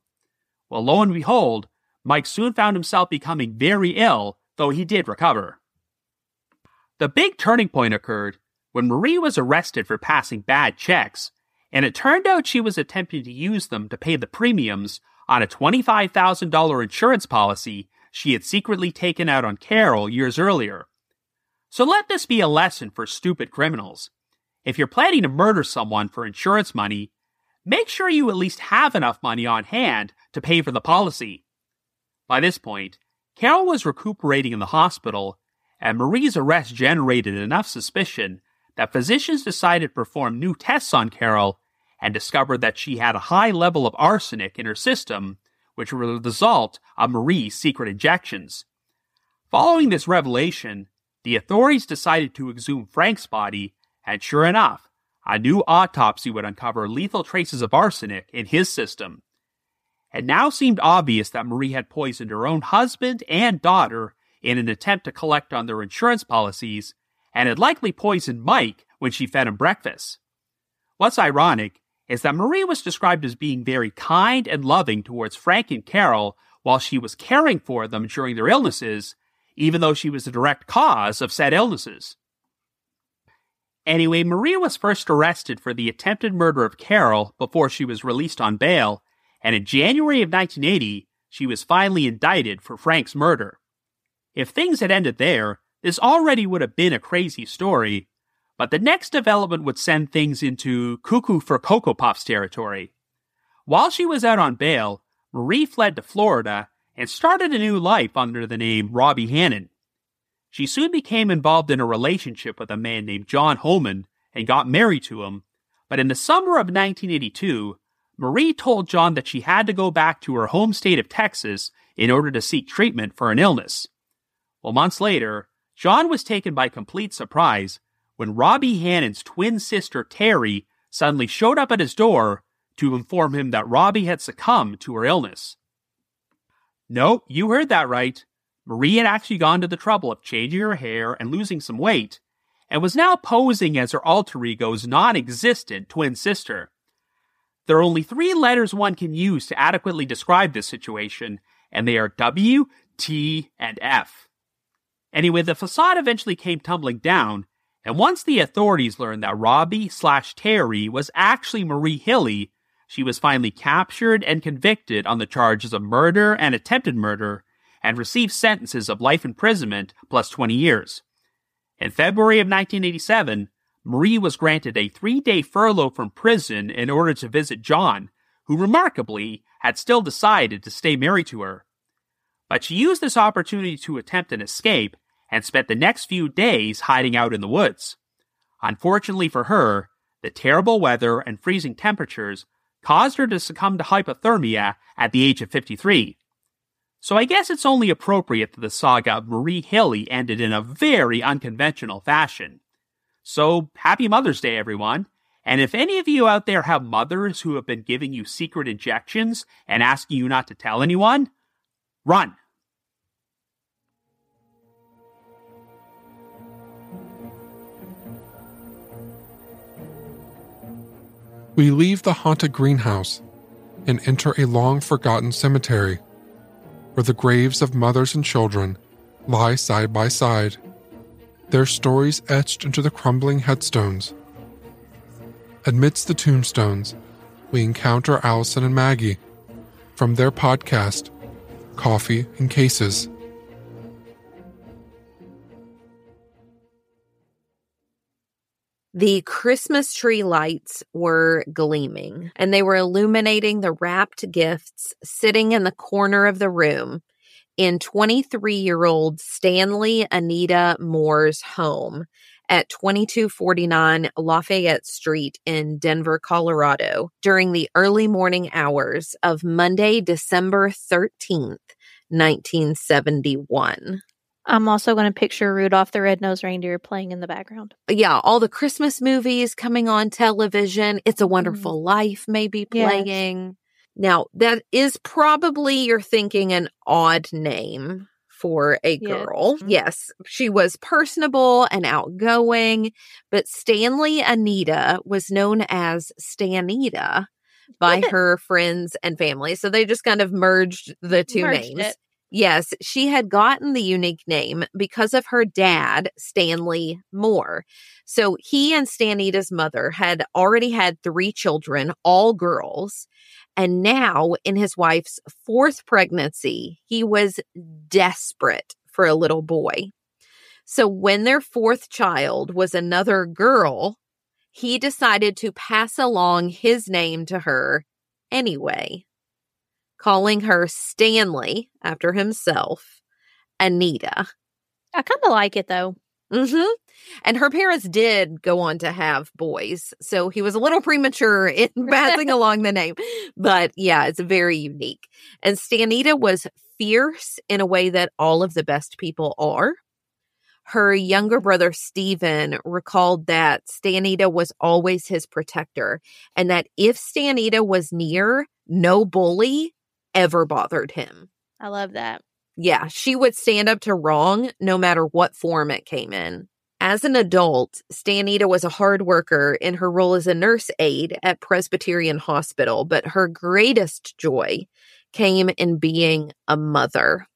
Well, lo and behold, Mike soon found himself becoming very ill, though he did recover. The big turning point occurred when Marie was arrested for passing bad checks, and it turned out she was attempting to use them to pay the premiums on a $25,000 insurance policy she had secretly taken out on Carol years earlier. So let this be a lesson for stupid criminals. If you're planning to murder someone for insurance money, make sure you at least have enough money on hand to pay for the policy. By this point, Carol was recuperating in the hospital, and Marie's arrest generated enough suspicion that physicians decided to perform new tests on Carol and discovered that she had a high level of arsenic in her system, which were the result of Marie's secret injections. Following this revelation, the authorities decided to exhume Frank's body, and sure enough, a new autopsy would uncover lethal traces of arsenic in his system. It now seemed obvious that Marie had poisoned her own husband and daughter in an attempt to collect on their insurance policies and had likely poisoned Mike when she fed him breakfast. What's ironic is that Marie was described as being very kind and loving towards Frank and Carol while she was caring for them during their illnesses, even though she was the direct cause of said illnesses. Anyway, Marie was first arrested for the attempted murder of Carol before she was released on bail, and in January of 1980, she was finally indicted for Frank's murder. If things had ended there, this already would have been a crazy story, but the next development would send things into cuckoo for Cocoa Puffs territory. While she was out on bail, Marie fled to Florida and started a new life under the name Robbie Hannon. She soon became involved in a relationship with a man named John Homan and got married to him, but in the summer of 1982, Marie told John that she had to go back to her home state of Texas in order to seek treatment for an illness. Well, months later, John was taken by complete surprise when Robbie Hannon's twin sister Terry suddenly showed up at his door to inform him that Robbie had succumbed to her illness. No, you heard that right. Marie had actually gone to the trouble of changing her hair and losing some weight, and was now posing as her alter ego's non existent twin sister. There are only three letters one can use to adequately describe this situation, and they are W, T, and F. Anyway, the facade eventually came tumbling down, and once the authorities learned that Robbie slash Terry was actually Marie Hilley, she was finally captured and convicted on the charges of murder and attempted murder and received sentences of life imprisonment plus 20 years. In February of 1987, Marie was granted a three day furlough from prison in order to visit John, who remarkably had still decided to stay married to her. But she used this opportunity to attempt an escape and spent the next few days hiding out in the woods. Unfortunately for her, the terrible weather and freezing temperatures caused her to succumb to hypothermia at the age of 53. So I guess it's only appropriate that the saga of Marie Hilley ended in a very unconventional fashion. So happy Mother's Day, everyone. And if any of you out there have mothers who have been giving you secret injections and asking you not to tell anyone, run. We leave the haunted greenhouse and enter a long forgotten cemetery where the graves of mothers and children lie side by side, their stories etched into the crumbling headstones. Amidst the tombstones, we encounter Allison and Maggie from their podcast, Coffee and Cases. The Christmas tree lights were gleaming and they were illuminating the wrapped gifts sitting in the corner of the room in 23 year old Stanley Anita Moore's home at 2249 Lafayette Street in Denver, Colorado during the early morning hours of Monday, December 13th, 1971. I'm also going to picture Rudolph the Red-Nosed Reindeer playing in the background. Yeah, all the Christmas movies coming on television. It's a Wonderful mm. Life maybe playing. Yes. Now, that is probably you're thinking an odd name for a girl. Yes. yes, she was personable and outgoing, but Stanley Anita was known as Stanita by her friends and family. So they just kind of merged the two merged names. It. Yes, she had gotten the unique name because of her dad, Stanley Moore. So he and Stanita's mother had already had three children, all girls. And now, in his wife's fourth pregnancy, he was desperate for a little boy. So when their fourth child was another girl, he decided to pass along his name to her anyway calling her Stanley after himself, Anita. I kind of like it though. Mm-hmm. And her parents did go on to have boys. So he was a little premature in passing along the name. But yeah, it's very unique. And Stanita was fierce in a way that all of the best people are. Her younger brother, Stephen, recalled that Stanita was always his protector and that if Stanita was near, no bully ever bothered him. I love that. Yeah, she would stand up to wrong no matter what form it came in. As an adult, Stanita was a hard worker in her role as a nurse aide at Presbyterian Hospital, but her greatest joy came in being a mother.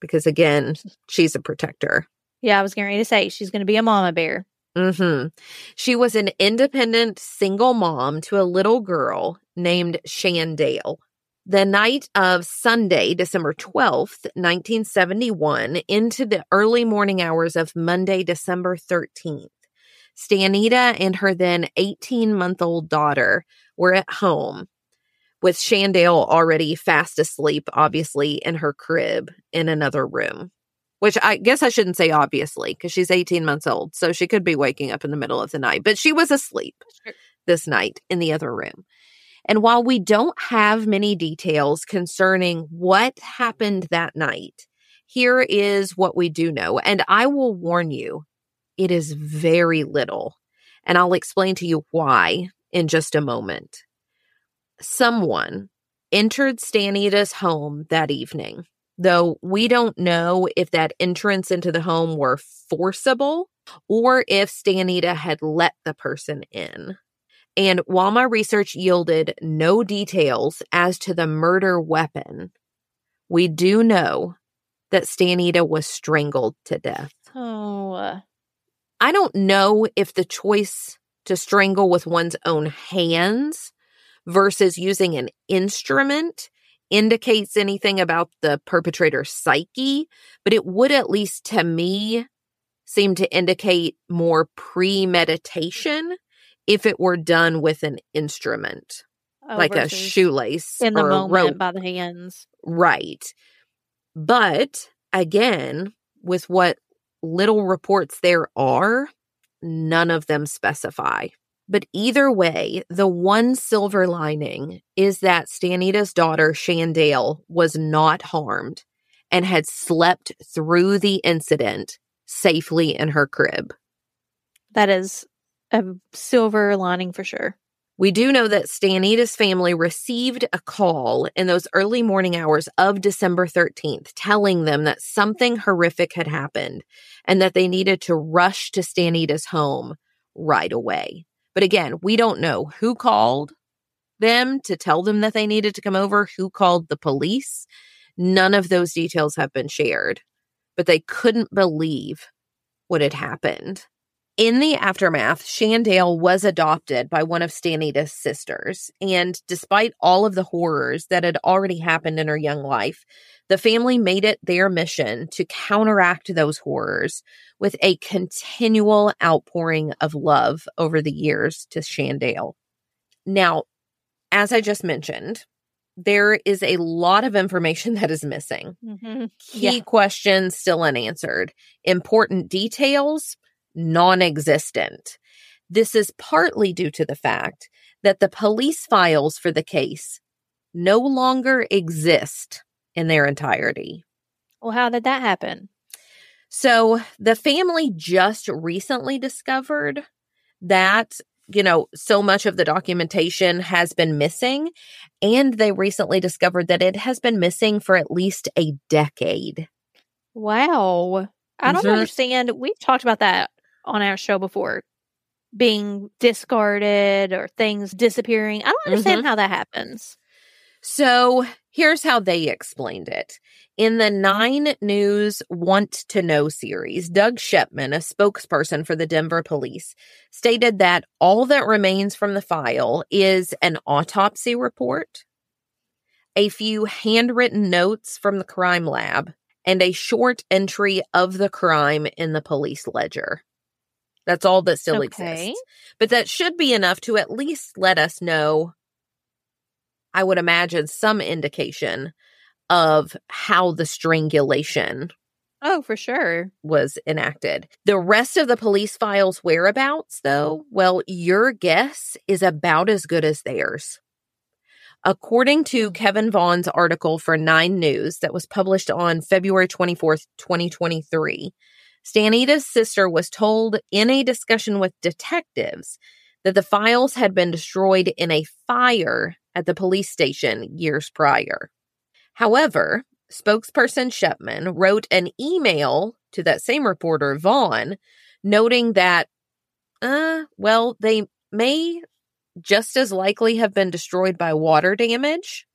because again, she's a protector. Yeah, I was getting ready to say she's going to be a mama bear. Mm-hmm. She was an independent single mom to a little girl named Shandale. The night of Sunday, December 12th, 1971, into the early morning hours of Monday, December 13th, Stanita and her then 18 month old daughter were at home with Shandale already fast asleep, obviously, in her crib in another room. Which I guess I shouldn't say obviously, because she's 18 months old. So she could be waking up in the middle of the night, but she was asleep this night in the other room. And while we don't have many details concerning what happened that night, here is what we do know. And I will warn you, it is very little. And I'll explain to you why in just a moment. Someone entered Stanita's home that evening, though we don't know if that entrance into the home were forcible or if Stanita had let the person in. And while my research yielded no details as to the murder weapon, we do know that Stanita was strangled to death. Oh, I don't know if the choice to strangle with one's own hands versus using an instrument indicates anything about the perpetrator's psyche, but it would at least to me seem to indicate more premeditation if it were done with an instrument, oh, like a shoelace in the moment rope. by the hands. Right. But again, with what little reports there are, none of them specify. But either way, the one silver lining is that Stanita's daughter, Shandale, was not harmed and had slept through the incident safely in her crib. That is a silver lining for sure. We do know that Stanita's family received a call in those early morning hours of December 13th telling them that something horrific had happened and that they needed to rush to Stanita's home right away. But again, we don't know who called them to tell them that they needed to come over, who called the police. None of those details have been shared, but they couldn't believe what had happened. In the aftermath, Shandale was adopted by one of Stanita's sisters, and despite all of the horrors that had already happened in her young life, the family made it their mission to counteract those horrors with a continual outpouring of love over the years to Shandale. Now, as I just mentioned, there is a lot of information that is missing. Mm-hmm. Key questions still unanswered. Important details non existent. This is partly due to the fact that the police files for the case no longer exist in their entirety. Well, how did that happen? So the family just recently discovered that, you know, so much of the documentation has been missing. And they recently discovered that it has been missing for at least a decade. Wow. I don't Mhm. understand. We've talked about that on our show before being discarded or things disappearing. I don't understand mm-hmm. how that happens. So here's how they explained it. In the Nine News Want to Know series, Doug Schepman, a spokesperson for the Denver police, stated that all that remains from the file is an autopsy report, a few handwritten notes from the crime lab, and a short entry of the crime in the police ledger. That's all that still Okay. exists. But that should be enough to at least let us know I would imagine some indication of how the strangulation Oh, for sure. was enacted. The rest of the police files' whereabouts, though, well, your guess is about as good as theirs. According to Kevin Vaughn's article for Nine News that was published on February 24th, 2023, Stanita's sister was told in a discussion with detectives that the files had been destroyed in a fire at the police station years prior. However, spokesperson Schepman wrote an email to that same reporter, Vaughn, noting that, uh, well, they may just as likely have been destroyed by water damage,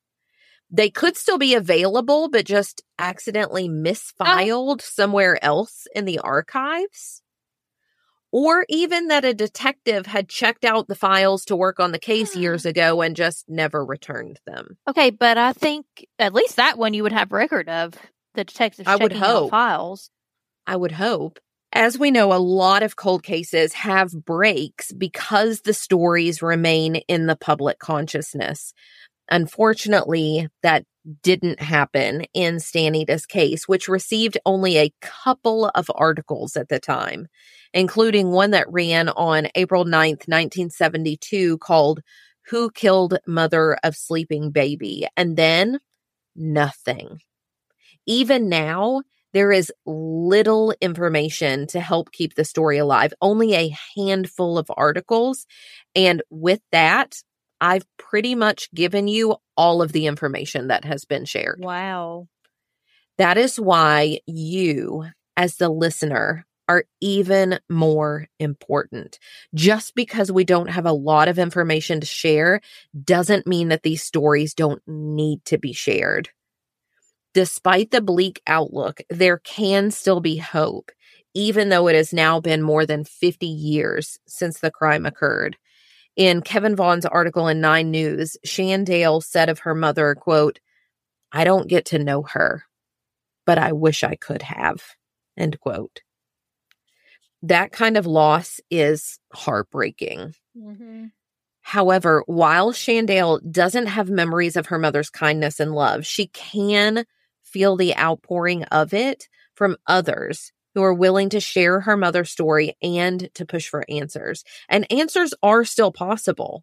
they could still be available, but just accidentally uh-huh. misfiled somewhere else in the archives. Or even that a detective had checked out the files to work on the case ah. years ago and just never returned them. Okay, but I think at least that one you would have record of the detectives I would checking out hope. files. I would hope. As we know, a lot of cold cases have breaks because the stories remain in the public consciousness. Unfortunately, that didn't happen in Stanita's case, which received only a couple of articles at the time, including one that ran on April 9th, 1972, called Who Killed Mother of Sleeping Baby? And then nothing. Even now, there is little information to help keep the story alive, only a handful of articles. And with that, I've pretty much given you all of the information that has been shared. Wow. That is why you, as the listener, are even more important. Just because we don't have a lot of information to share doesn't mean that these stories don't need to be shared. Despite the bleak outlook, there can still be hope, even though it has now been more than 50 years since the crime occurred. In Kevin Vaughn's article in Nine News, Shandale said of her mother, quote, I don't get to know her, but I wish I could have, end quote. That kind of loss is heartbreaking. Mm-hmm. However, while Shandale doesn't have memories of her mother's kindness and love, she can feel the outpouring of it from others who are willing to share her mother's story and to push for answers. And answers are still possible.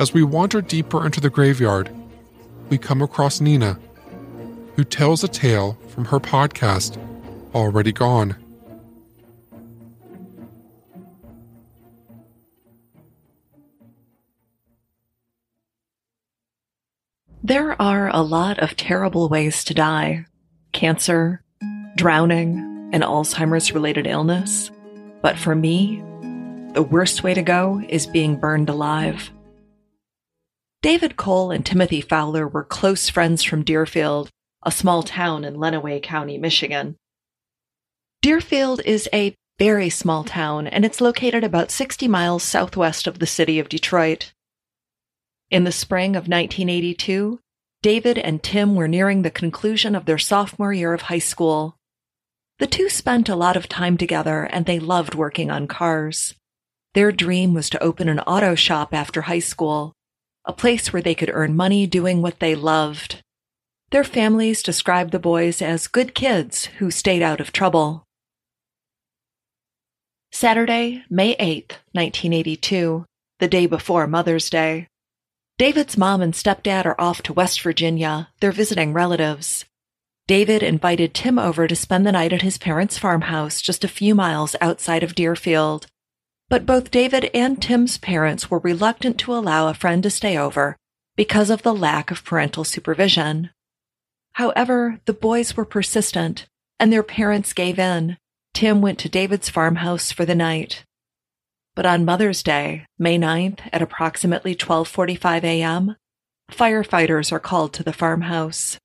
As we wander deeper into the graveyard, we come across Nina, who tells a tale from her podcast, Already Gone. There are a lot of terrible ways to die cancer, drowning, and Alzheimer's related illness. But for me, the worst way to go is being burned alive. David Cole and Timothy Fowler were close friends from Deerfield, a small town in Lenawee County, Michigan. Deerfield is a very small town, and it's located about 60 miles southwest of the city of Detroit. In the spring of 1982, David and Tim were nearing the conclusion of their sophomore year of high school. The two spent a lot of time together and they loved working on cars. Their dream was to open an auto shop after high school, a place where they could earn money doing what they loved. Their families described the boys as good kids who stayed out of trouble. Saturday, May 8th, 1982, the day before Mother's Day. David's mom and stepdad are off to West Virginia. They're visiting relatives. David invited Tim over to spend the night at his parents' farmhouse just a few miles outside of Deerfield. But both David and Tim's parents were reluctant to allow a friend to stay over because of the lack of parental supervision. However, the boys were persistent and their parents gave in. Tim went to David's farmhouse for the night. But on Mother's Day, May 9th at approximately 12:45 a.m., firefighters are called to the farmhouse.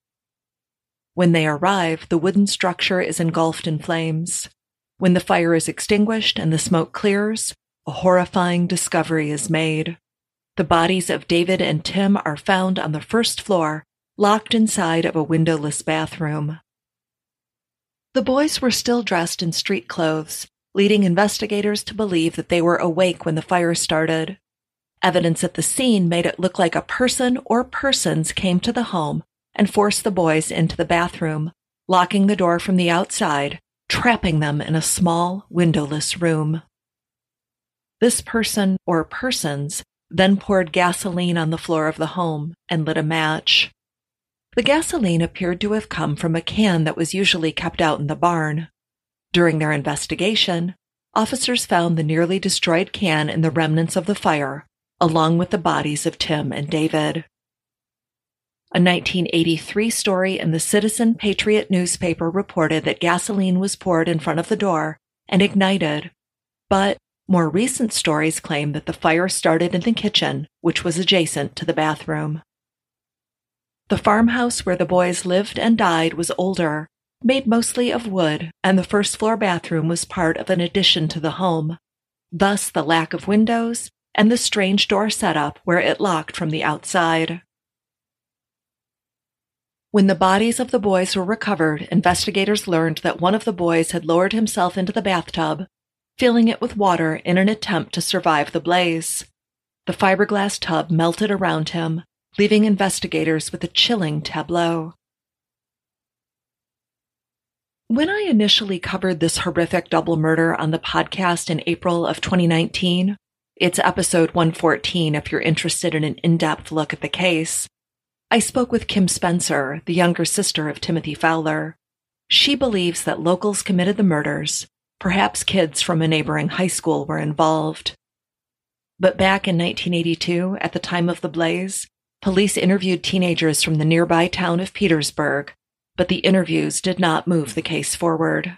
When they arrive, the wooden structure is engulfed in flames. When the fire is extinguished and the smoke clears, a horrifying discovery is made. The bodies of David and Tim are found on the first floor, locked inside of a windowless bathroom. The boys were still dressed in street clothes, leading investigators to believe that they were awake when the fire started. Evidence at the scene made it look like a person or persons came to the home and forced the boys into the bathroom, locking the door from the outside, trapping them in a small, windowless room. This person or persons then poured gasoline on the floor of the home and lit a match. The gasoline appeared to have come from a can that was usually kept out in the barn. During their investigation, officers found the nearly destroyed can in the remnants of the fire, along with the bodies of Tim and David. A 1983 story in the Citizen Patriot newspaper reported that gasoline was poured in front of the door and ignited, but more recent stories claim that the fire started in the kitchen, which was adjacent to the bathroom. The farmhouse where the boys lived and died was older, made mostly of wood, and the first floor bathroom was part of an addition to the home. Thus, the lack of windows and the strange door setup where it locked from the outside. When the bodies of the boys were recovered, investigators learned that one of the boys had lowered himself into the bathtub filling it with water in an attempt to survive the blaze. The fiberglass tub melted around him, leaving investigators with a chilling tableau. When I initially covered this horrific double murder on the podcast in April of 2019, it's episode 114 if you're interested in an in depth look at the case. I spoke with Kim Spencer, the younger sister of Timothy Fowler. She believes that locals committed the murders Perhaps kids from a neighboring high school were involved. But back in 1982, at the time of the blaze, police interviewed teenagers from the nearby town of Petersburg, but the interviews did not move the case forward.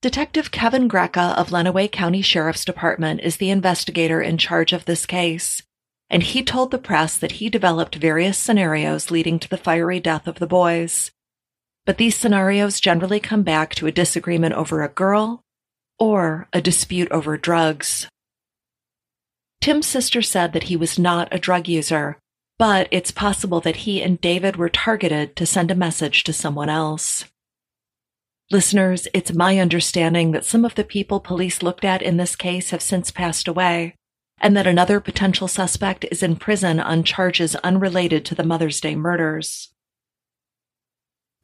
Detective Kevin Greca of Lenawee County Sheriff's Department is the investigator in charge of this case, and he told the press that he developed various scenarios leading to the fiery death of the boys but these scenarios generally come back to a disagreement over a girl or a dispute over drugs. Tim's sister said that he was not a drug user, but it's possible that he and David were targeted to send a message to someone else. Listeners, it's my understanding that some of the people police looked at in this case have since passed away, and that another potential suspect is in prison on charges unrelated to the Mother's Day murders.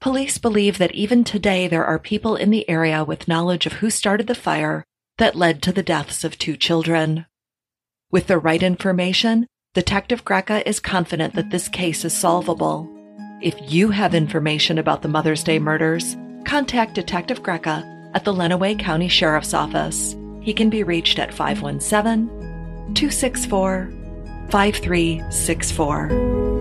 Police believe that even today there are people in the area with knowledge of who started the fire that led to the deaths of two children. With the right information, Detective Greca is confident that this case is solvable. If you have information about the Mother's Day murders, contact Detective Greca at the Lenawee County Sheriff's Office. He can be reached at 517 264 5364.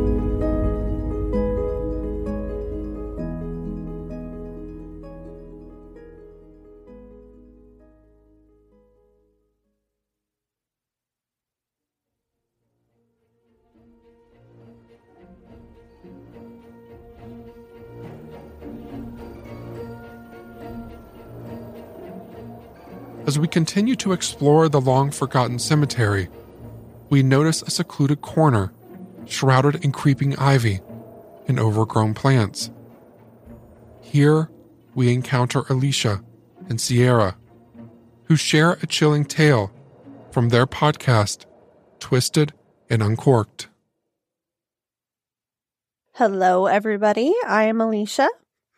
As we continue to explore the long forgotten cemetery, we notice a secluded corner shrouded in creeping ivy and overgrown plants. Here, we encounter Alicia and Sierra, who share a chilling tale from their podcast, Twisted and Uncorked. Hello, everybody. I am Alicia.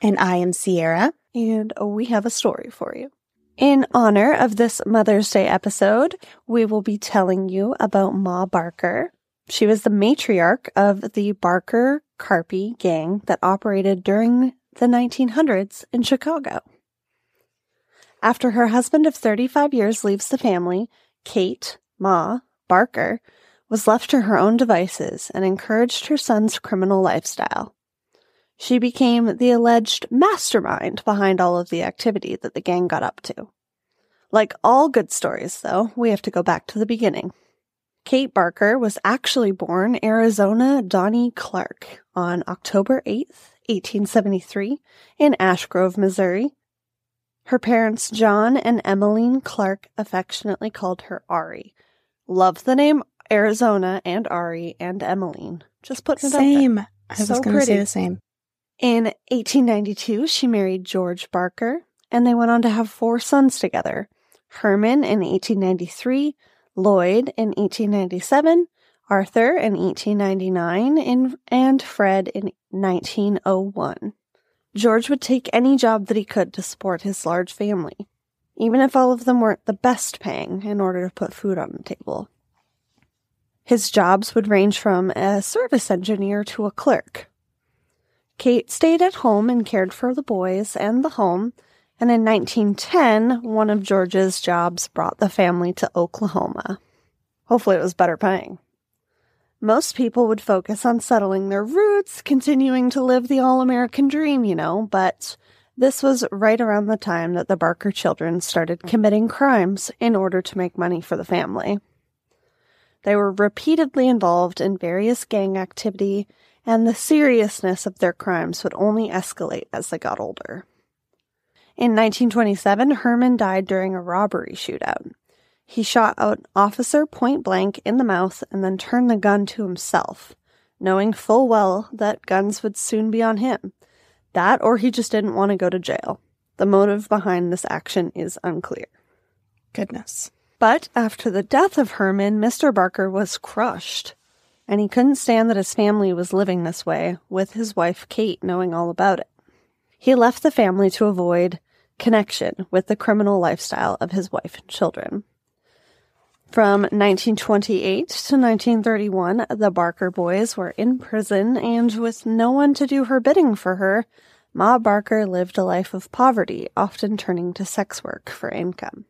And I am Sierra. And we have a story for you. In honor of this Mother's Day episode, we will be telling you about Ma Barker. She was the matriarch of the Barker Karpie gang that operated during the 1900s in Chicago. After her husband of 35 years leaves the family, Kate, Ma, Barker, was left to her own devices and encouraged her son's criminal lifestyle. She became the alleged mastermind behind all of the activity that the gang got up to. Like all good stories, though, we have to go back to the beginning. Kate Barker was actually born Arizona Donnie Clark on October 8th, 1873, in Ash Grove, Missouri. Her parents, John and Emmeline Clark, affectionately called her Ari. Love the name Arizona and Ari and Emmeline. Just putting it Same. up I there. was going to say the same. In 1892, she married George Barker, and they went on to have four sons together Herman in 1893, Lloyd in 1897, Arthur in 1899, in, and Fred in 1901. George would take any job that he could to support his large family, even if all of them weren't the best paying, in order to put food on the table. His jobs would range from a service engineer to a clerk. Kate stayed at home and cared for the boys and the home, and in 1910, one of George's jobs brought the family to Oklahoma. Hopefully, it was better paying. Most people would focus on settling their roots, continuing to live the all American dream, you know, but this was right around the time that the Barker children started committing crimes in order to make money for the family. They were repeatedly involved in various gang activity, and the seriousness of their crimes would only escalate as they got older. In 1927, Herman died during a robbery shootout. He shot an officer point blank in the mouth and then turned the gun to himself, knowing full well that guns would soon be on him. That or he just didn't want to go to jail. The motive behind this action is unclear. Goodness. But after the death of Herman, Mr. Barker was crushed, and he couldn't stand that his family was living this way, with his wife Kate knowing all about it. He left the family to avoid connection with the criminal lifestyle of his wife and children. From 1928 to 1931, the Barker boys were in prison, and with no one to do her bidding for her, Ma Barker lived a life of poverty, often turning to sex work for income.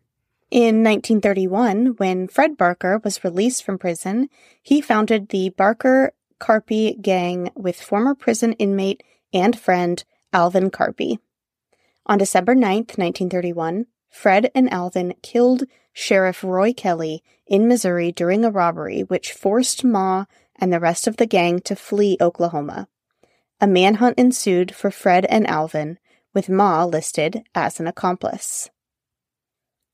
In 1931, when Fred Barker was released from prison, he founded the Barker Carpy gang with former prison inmate and friend Alvin Carpy. On December 9, 1931, Fred and Alvin killed Sheriff Roy Kelly in Missouri during a robbery which forced Ma and the rest of the gang to flee Oklahoma. A manhunt ensued for Fred and Alvin, with Ma listed as an accomplice.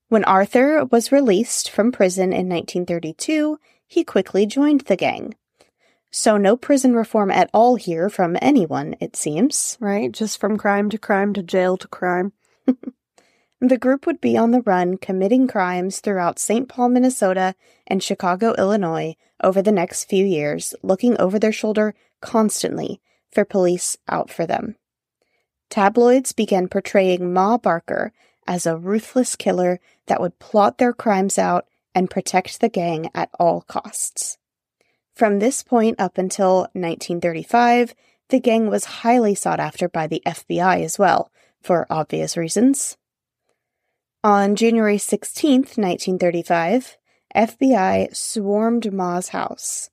When Arthur was released from prison in 1932, he quickly joined the gang. So, no prison reform at all here from anyone, it seems. Right? Just from crime to crime to jail to crime. The group would be on the run, committing crimes throughout St. Paul, Minnesota, and Chicago, Illinois, over the next few years, looking over their shoulder constantly for police out for them. Tabloids began portraying Ma Barker as a ruthless killer that would plot their crimes out and protect the gang at all costs. From this point up until 1935, the gang was highly sought after by the FBI as well, for obvious reasons. On January 16, 1935, FBI swarmed Ma's house.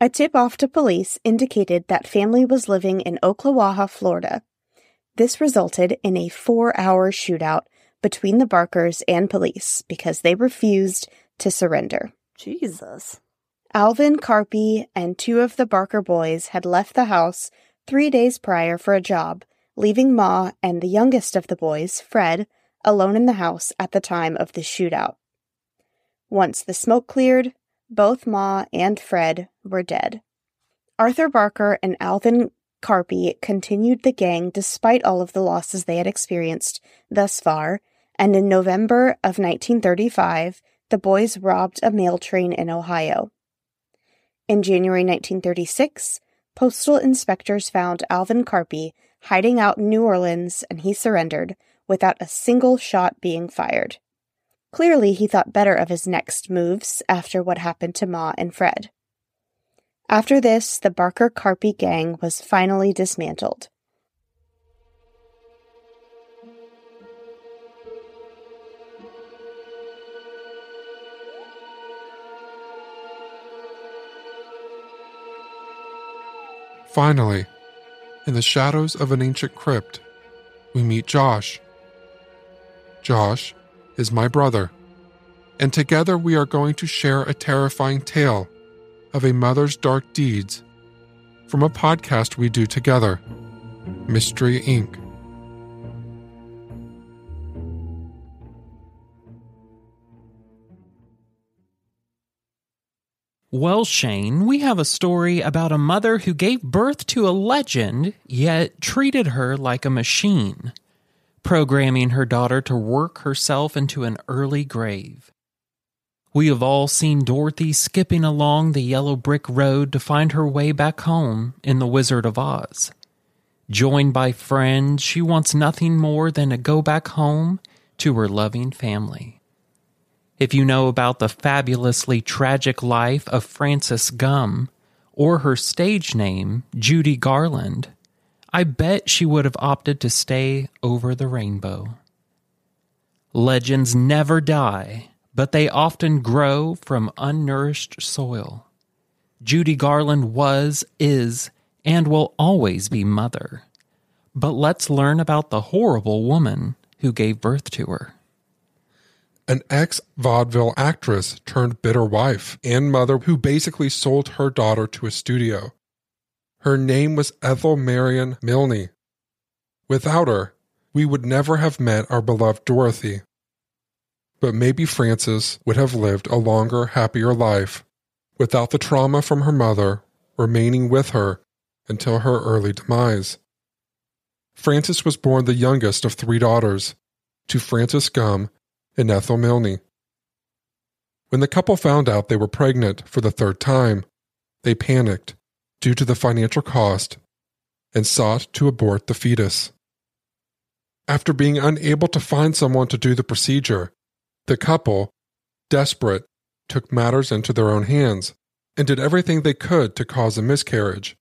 A tip off to police indicated that family was living in Ocklawaha, Florida. This resulted in a four hour shootout between the Barkers and police because they refused to surrender. Jesus. Alvin Carpy and two of the Barker boys had left the house three days prior for a job, leaving Ma and the youngest of the boys, Fred, alone in the house at the time of the shootout. Once the smoke cleared, both Ma and Fred were dead. Arthur Barker and Alvin Carpy continued the gang despite all of the losses they had experienced thus far, and in November of 1935, the boys robbed a mail train in Ohio. In January 1936, postal inspectors found Alvin Carpy hiding out in New Orleans and he surrendered without a single shot being fired. Clearly, he thought better of his next moves after what happened to Ma and Fred. After this, the Barker Carpy gang was finally dismantled. Finally, in the shadows of an ancient crypt, we meet Josh. Josh is my brother, and together we are going to share a terrifying tale of a Mother's Dark Deeds from a podcast we do together, Mystery Inc. Well, Shane, we have a story about a mother who gave birth to a legend, yet treated her like a machine, programming her daughter to work herself into an early grave. We have all seen Dorothy skipping along the yellow brick road to find her way back home in The Wizard of Oz. Joined by friends, she wants nothing more than to go back home to her loving family. If you know about the fabulously tragic life of Frances Gumm, or her stage name, Judy Garland, I bet she would have opted to stay over the rainbow. Legends never die, but they often grow from unnourished soil. Judy Garland was, is, and will always be mother. But let's learn about the horrible woman who gave birth to her an ex vaudeville actress turned bitter wife and mother who basically sold her daughter to a studio. Her name was Ethel Marion Milne. Without her, we would never have met our beloved Dorothy. But maybe Frances would have lived a longer, happier life without the trauma from her mother remaining with her until her early demise. Frances was born the youngest of three daughters to Francis Gumm and Ethel Milne. When the couple found out they were pregnant for the third time, they panicked due to the financial cost and sought to abort the fetus. After being unable to find someone to do the procedure, the couple, desperate, took matters into their own hands and did everything they could to cause a miscarriage.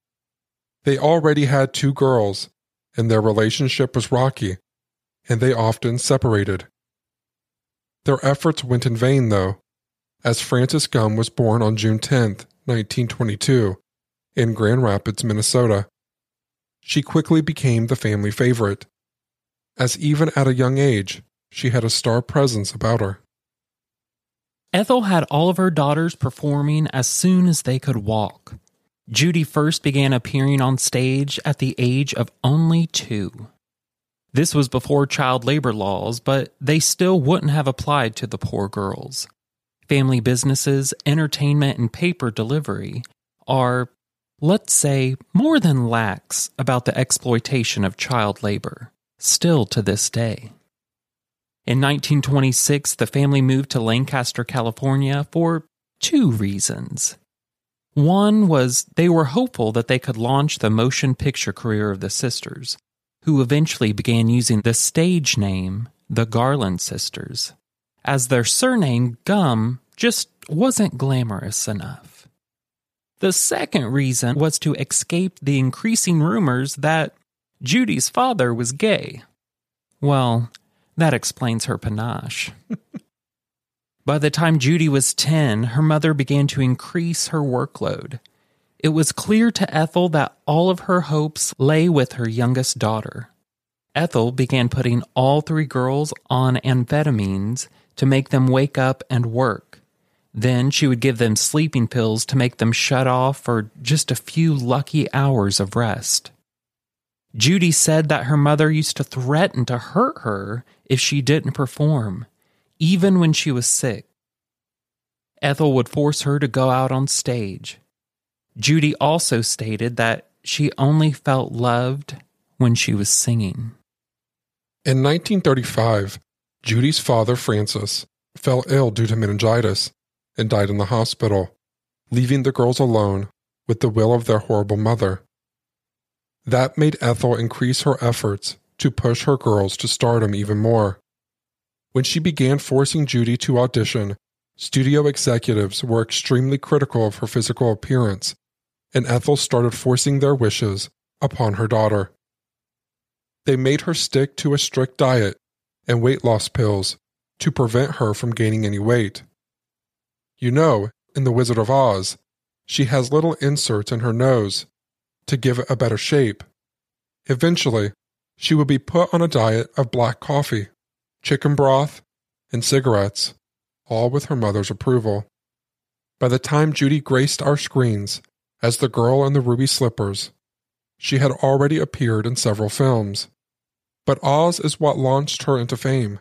They already had two girls, and their relationship was rocky, and they often separated. Their efforts went in vain, though, as Frances Gumm was born on June 10, 1922, in Grand Rapids, Minnesota. She quickly became the family favorite, as even at a young age, she had a star presence about her. Ethel had all of her daughters performing as soon as they could walk. Judy first began appearing on stage at the age of only two. This was before child labor laws, but they still wouldn't have applied to the poor girls. Family businesses, entertainment, and paper delivery are, let's say, more than lax about the exploitation of child labor, still to this day. In 1926, the family moved to Lancaster, California for two reasons. One was they were hopeful that they could launch the motion picture career of the sisters, who eventually began using the stage name the Garland Sisters, as their surname Gumm just wasn't glamorous enough. The second reason was to escape the increasing rumors that Judy's father was gay. Well, that explains her panache. By the time Judy was 10, her mother began to increase her workload it was clear to Ethel that all of her hopes lay with her youngest daughter. Ethel began putting all three girls on amphetamines to make them wake up and work. Then she would give them sleeping pills to make them shut off for just a few lucky hours of rest. Judy said that her mother used to threaten to hurt her if she didn't perform, even when she was sick. Ethel would force her to go out on stage. Judy also stated that she only felt loved when she was singing. In 1935, Judy's father, Francis, fell ill due to meningitis and died in the hospital, leaving the girls alone with the will of their horrible mother. That made Ethel increase her efforts to push her girls to stardom even more. When she began forcing Judy to audition, studio executives were extremely critical of her physical appearance and Ethel started forcing their wishes upon her daughter. They made her stick to a strict diet and weight loss pills to prevent her from gaining any weight. You know, in The Wizard of Oz, she has little inserts in her nose to give it a better shape. Eventually, she would be put on a diet of black coffee, chicken broth, and cigarettes, all with her mother's approval. By the time Judy graced our screens as the girl in the ruby slippers. She had already appeared in several films. But Oz is what launched her into fame.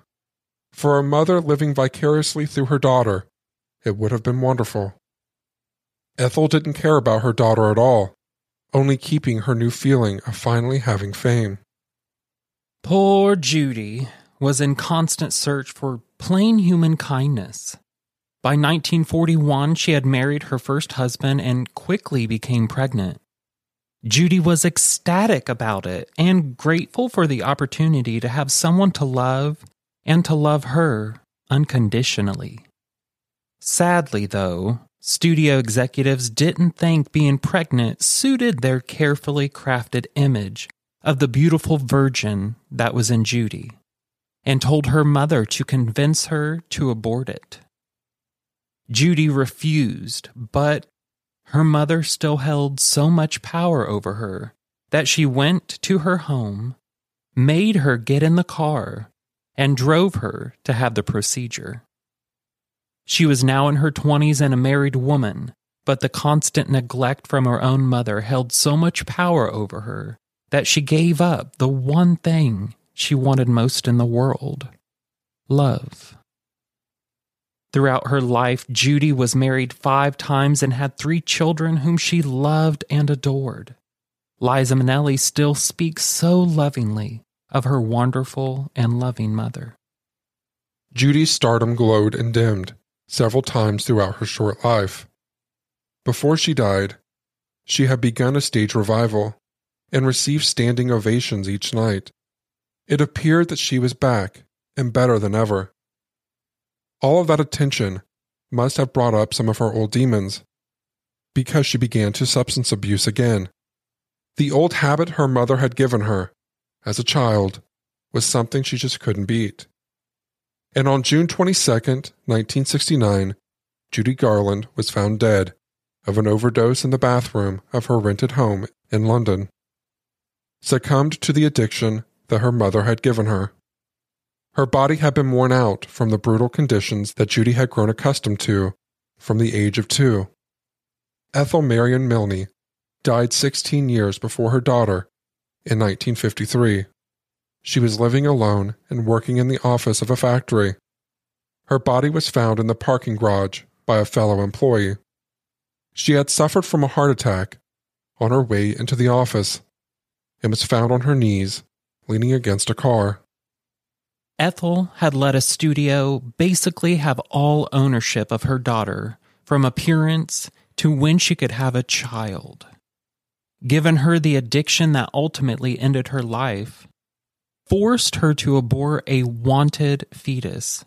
For a mother living vicariously through her daughter, it would have been wonderful. Ethel didn't care about her daughter at all, only keeping her new feeling of finally having fame. Poor Judy was in constant search for plain human kindness. By 1941, she had married her first husband and quickly became pregnant. Judy was ecstatic about it and grateful for the opportunity to have someone to love and to love her unconditionally. Sadly, though, studio executives didn't think being pregnant suited their carefully crafted image of the beautiful virgin that was in Judy and told her mother to convince her to abort it. Judy refused, but her mother still held so much power over her that she went to her home, made her get in the car, and drove her to have the procedure. She was now in her 20s and a married woman, but the constant neglect from her own mother held so much power over her that she gave up the one thing she wanted most in the world love. Throughout her life, Judy was married five times and had three children whom she loved and adored. Liza Minnelli still speaks so lovingly of her wonderful and loving mother. Judy's stardom glowed and dimmed several times throughout her short life. Before she died, she had begun a stage revival and received standing ovations each night. It appeared that she was back and better than ever. All of that attention must have brought up some of her old demons, because she began to substance abuse again. The old habit her mother had given her, as a child, was something she just couldn't beat. And on June 22, 1969, Judy Garland was found dead of an overdose in the bathroom of her rented home in London. Succumbed to the addiction that her mother had given her. Her body had been worn out from the brutal conditions that Judy had grown accustomed to from the age of two. Ethel Marion Milne died 16 years before her daughter in 1953. She was living alone and working in the office of a factory. Her body was found in the parking garage by a fellow employee. She had suffered from a heart attack on her way into the office and was found on her knees, leaning against a car. Ethel had let a studio basically have all ownership of her daughter from appearance to when she could have a child. Given her the addiction that ultimately ended her life, forced her to abort a wanted fetus,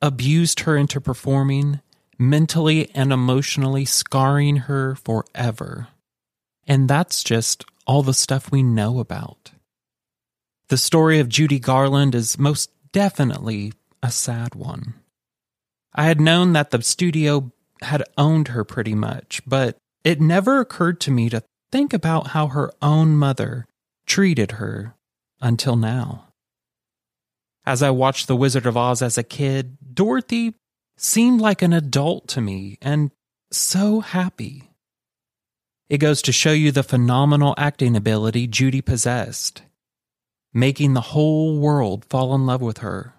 abused her into performing, mentally and emotionally scarring her forever. And that's just all the stuff we know about. The story of Judy Garland is most definitely a sad one. I had known that the studio had owned her pretty much, but it never occurred to me to think about how her own mother treated her until now. As I watched The Wizard of Oz as a kid, Dorothy seemed like an adult to me and so happy. It goes to show you the phenomenal acting ability Judy possessed making the whole world fall in love with her,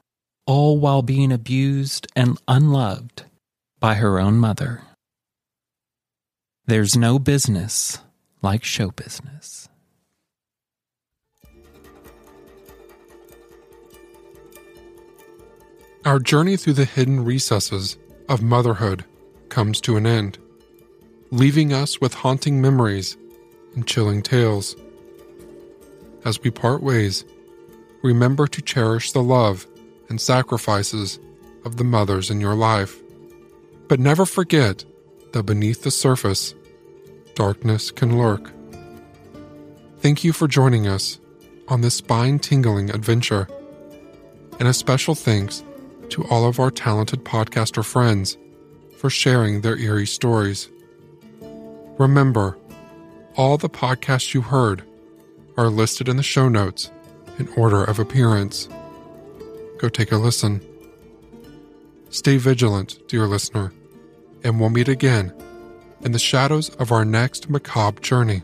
all while being abused and unloved by her own mother. There's no business like show business. Our journey through the hidden recesses of motherhood comes to an end, leaving us with haunting memories and chilling tales as we part ways, remember to cherish the love and sacrifices of the mothers in your life. But never forget that beneath the surface, darkness can lurk. Thank you for joining us on this spine tingling adventure. And a special thanks to all of our talented podcaster friends for sharing their eerie stories. Remember, all the podcasts you heard are listed in the show notes in order of appearance. Go take a listen. Stay vigilant, dear listener, and we'll meet again in the shadows of our next macabre journey.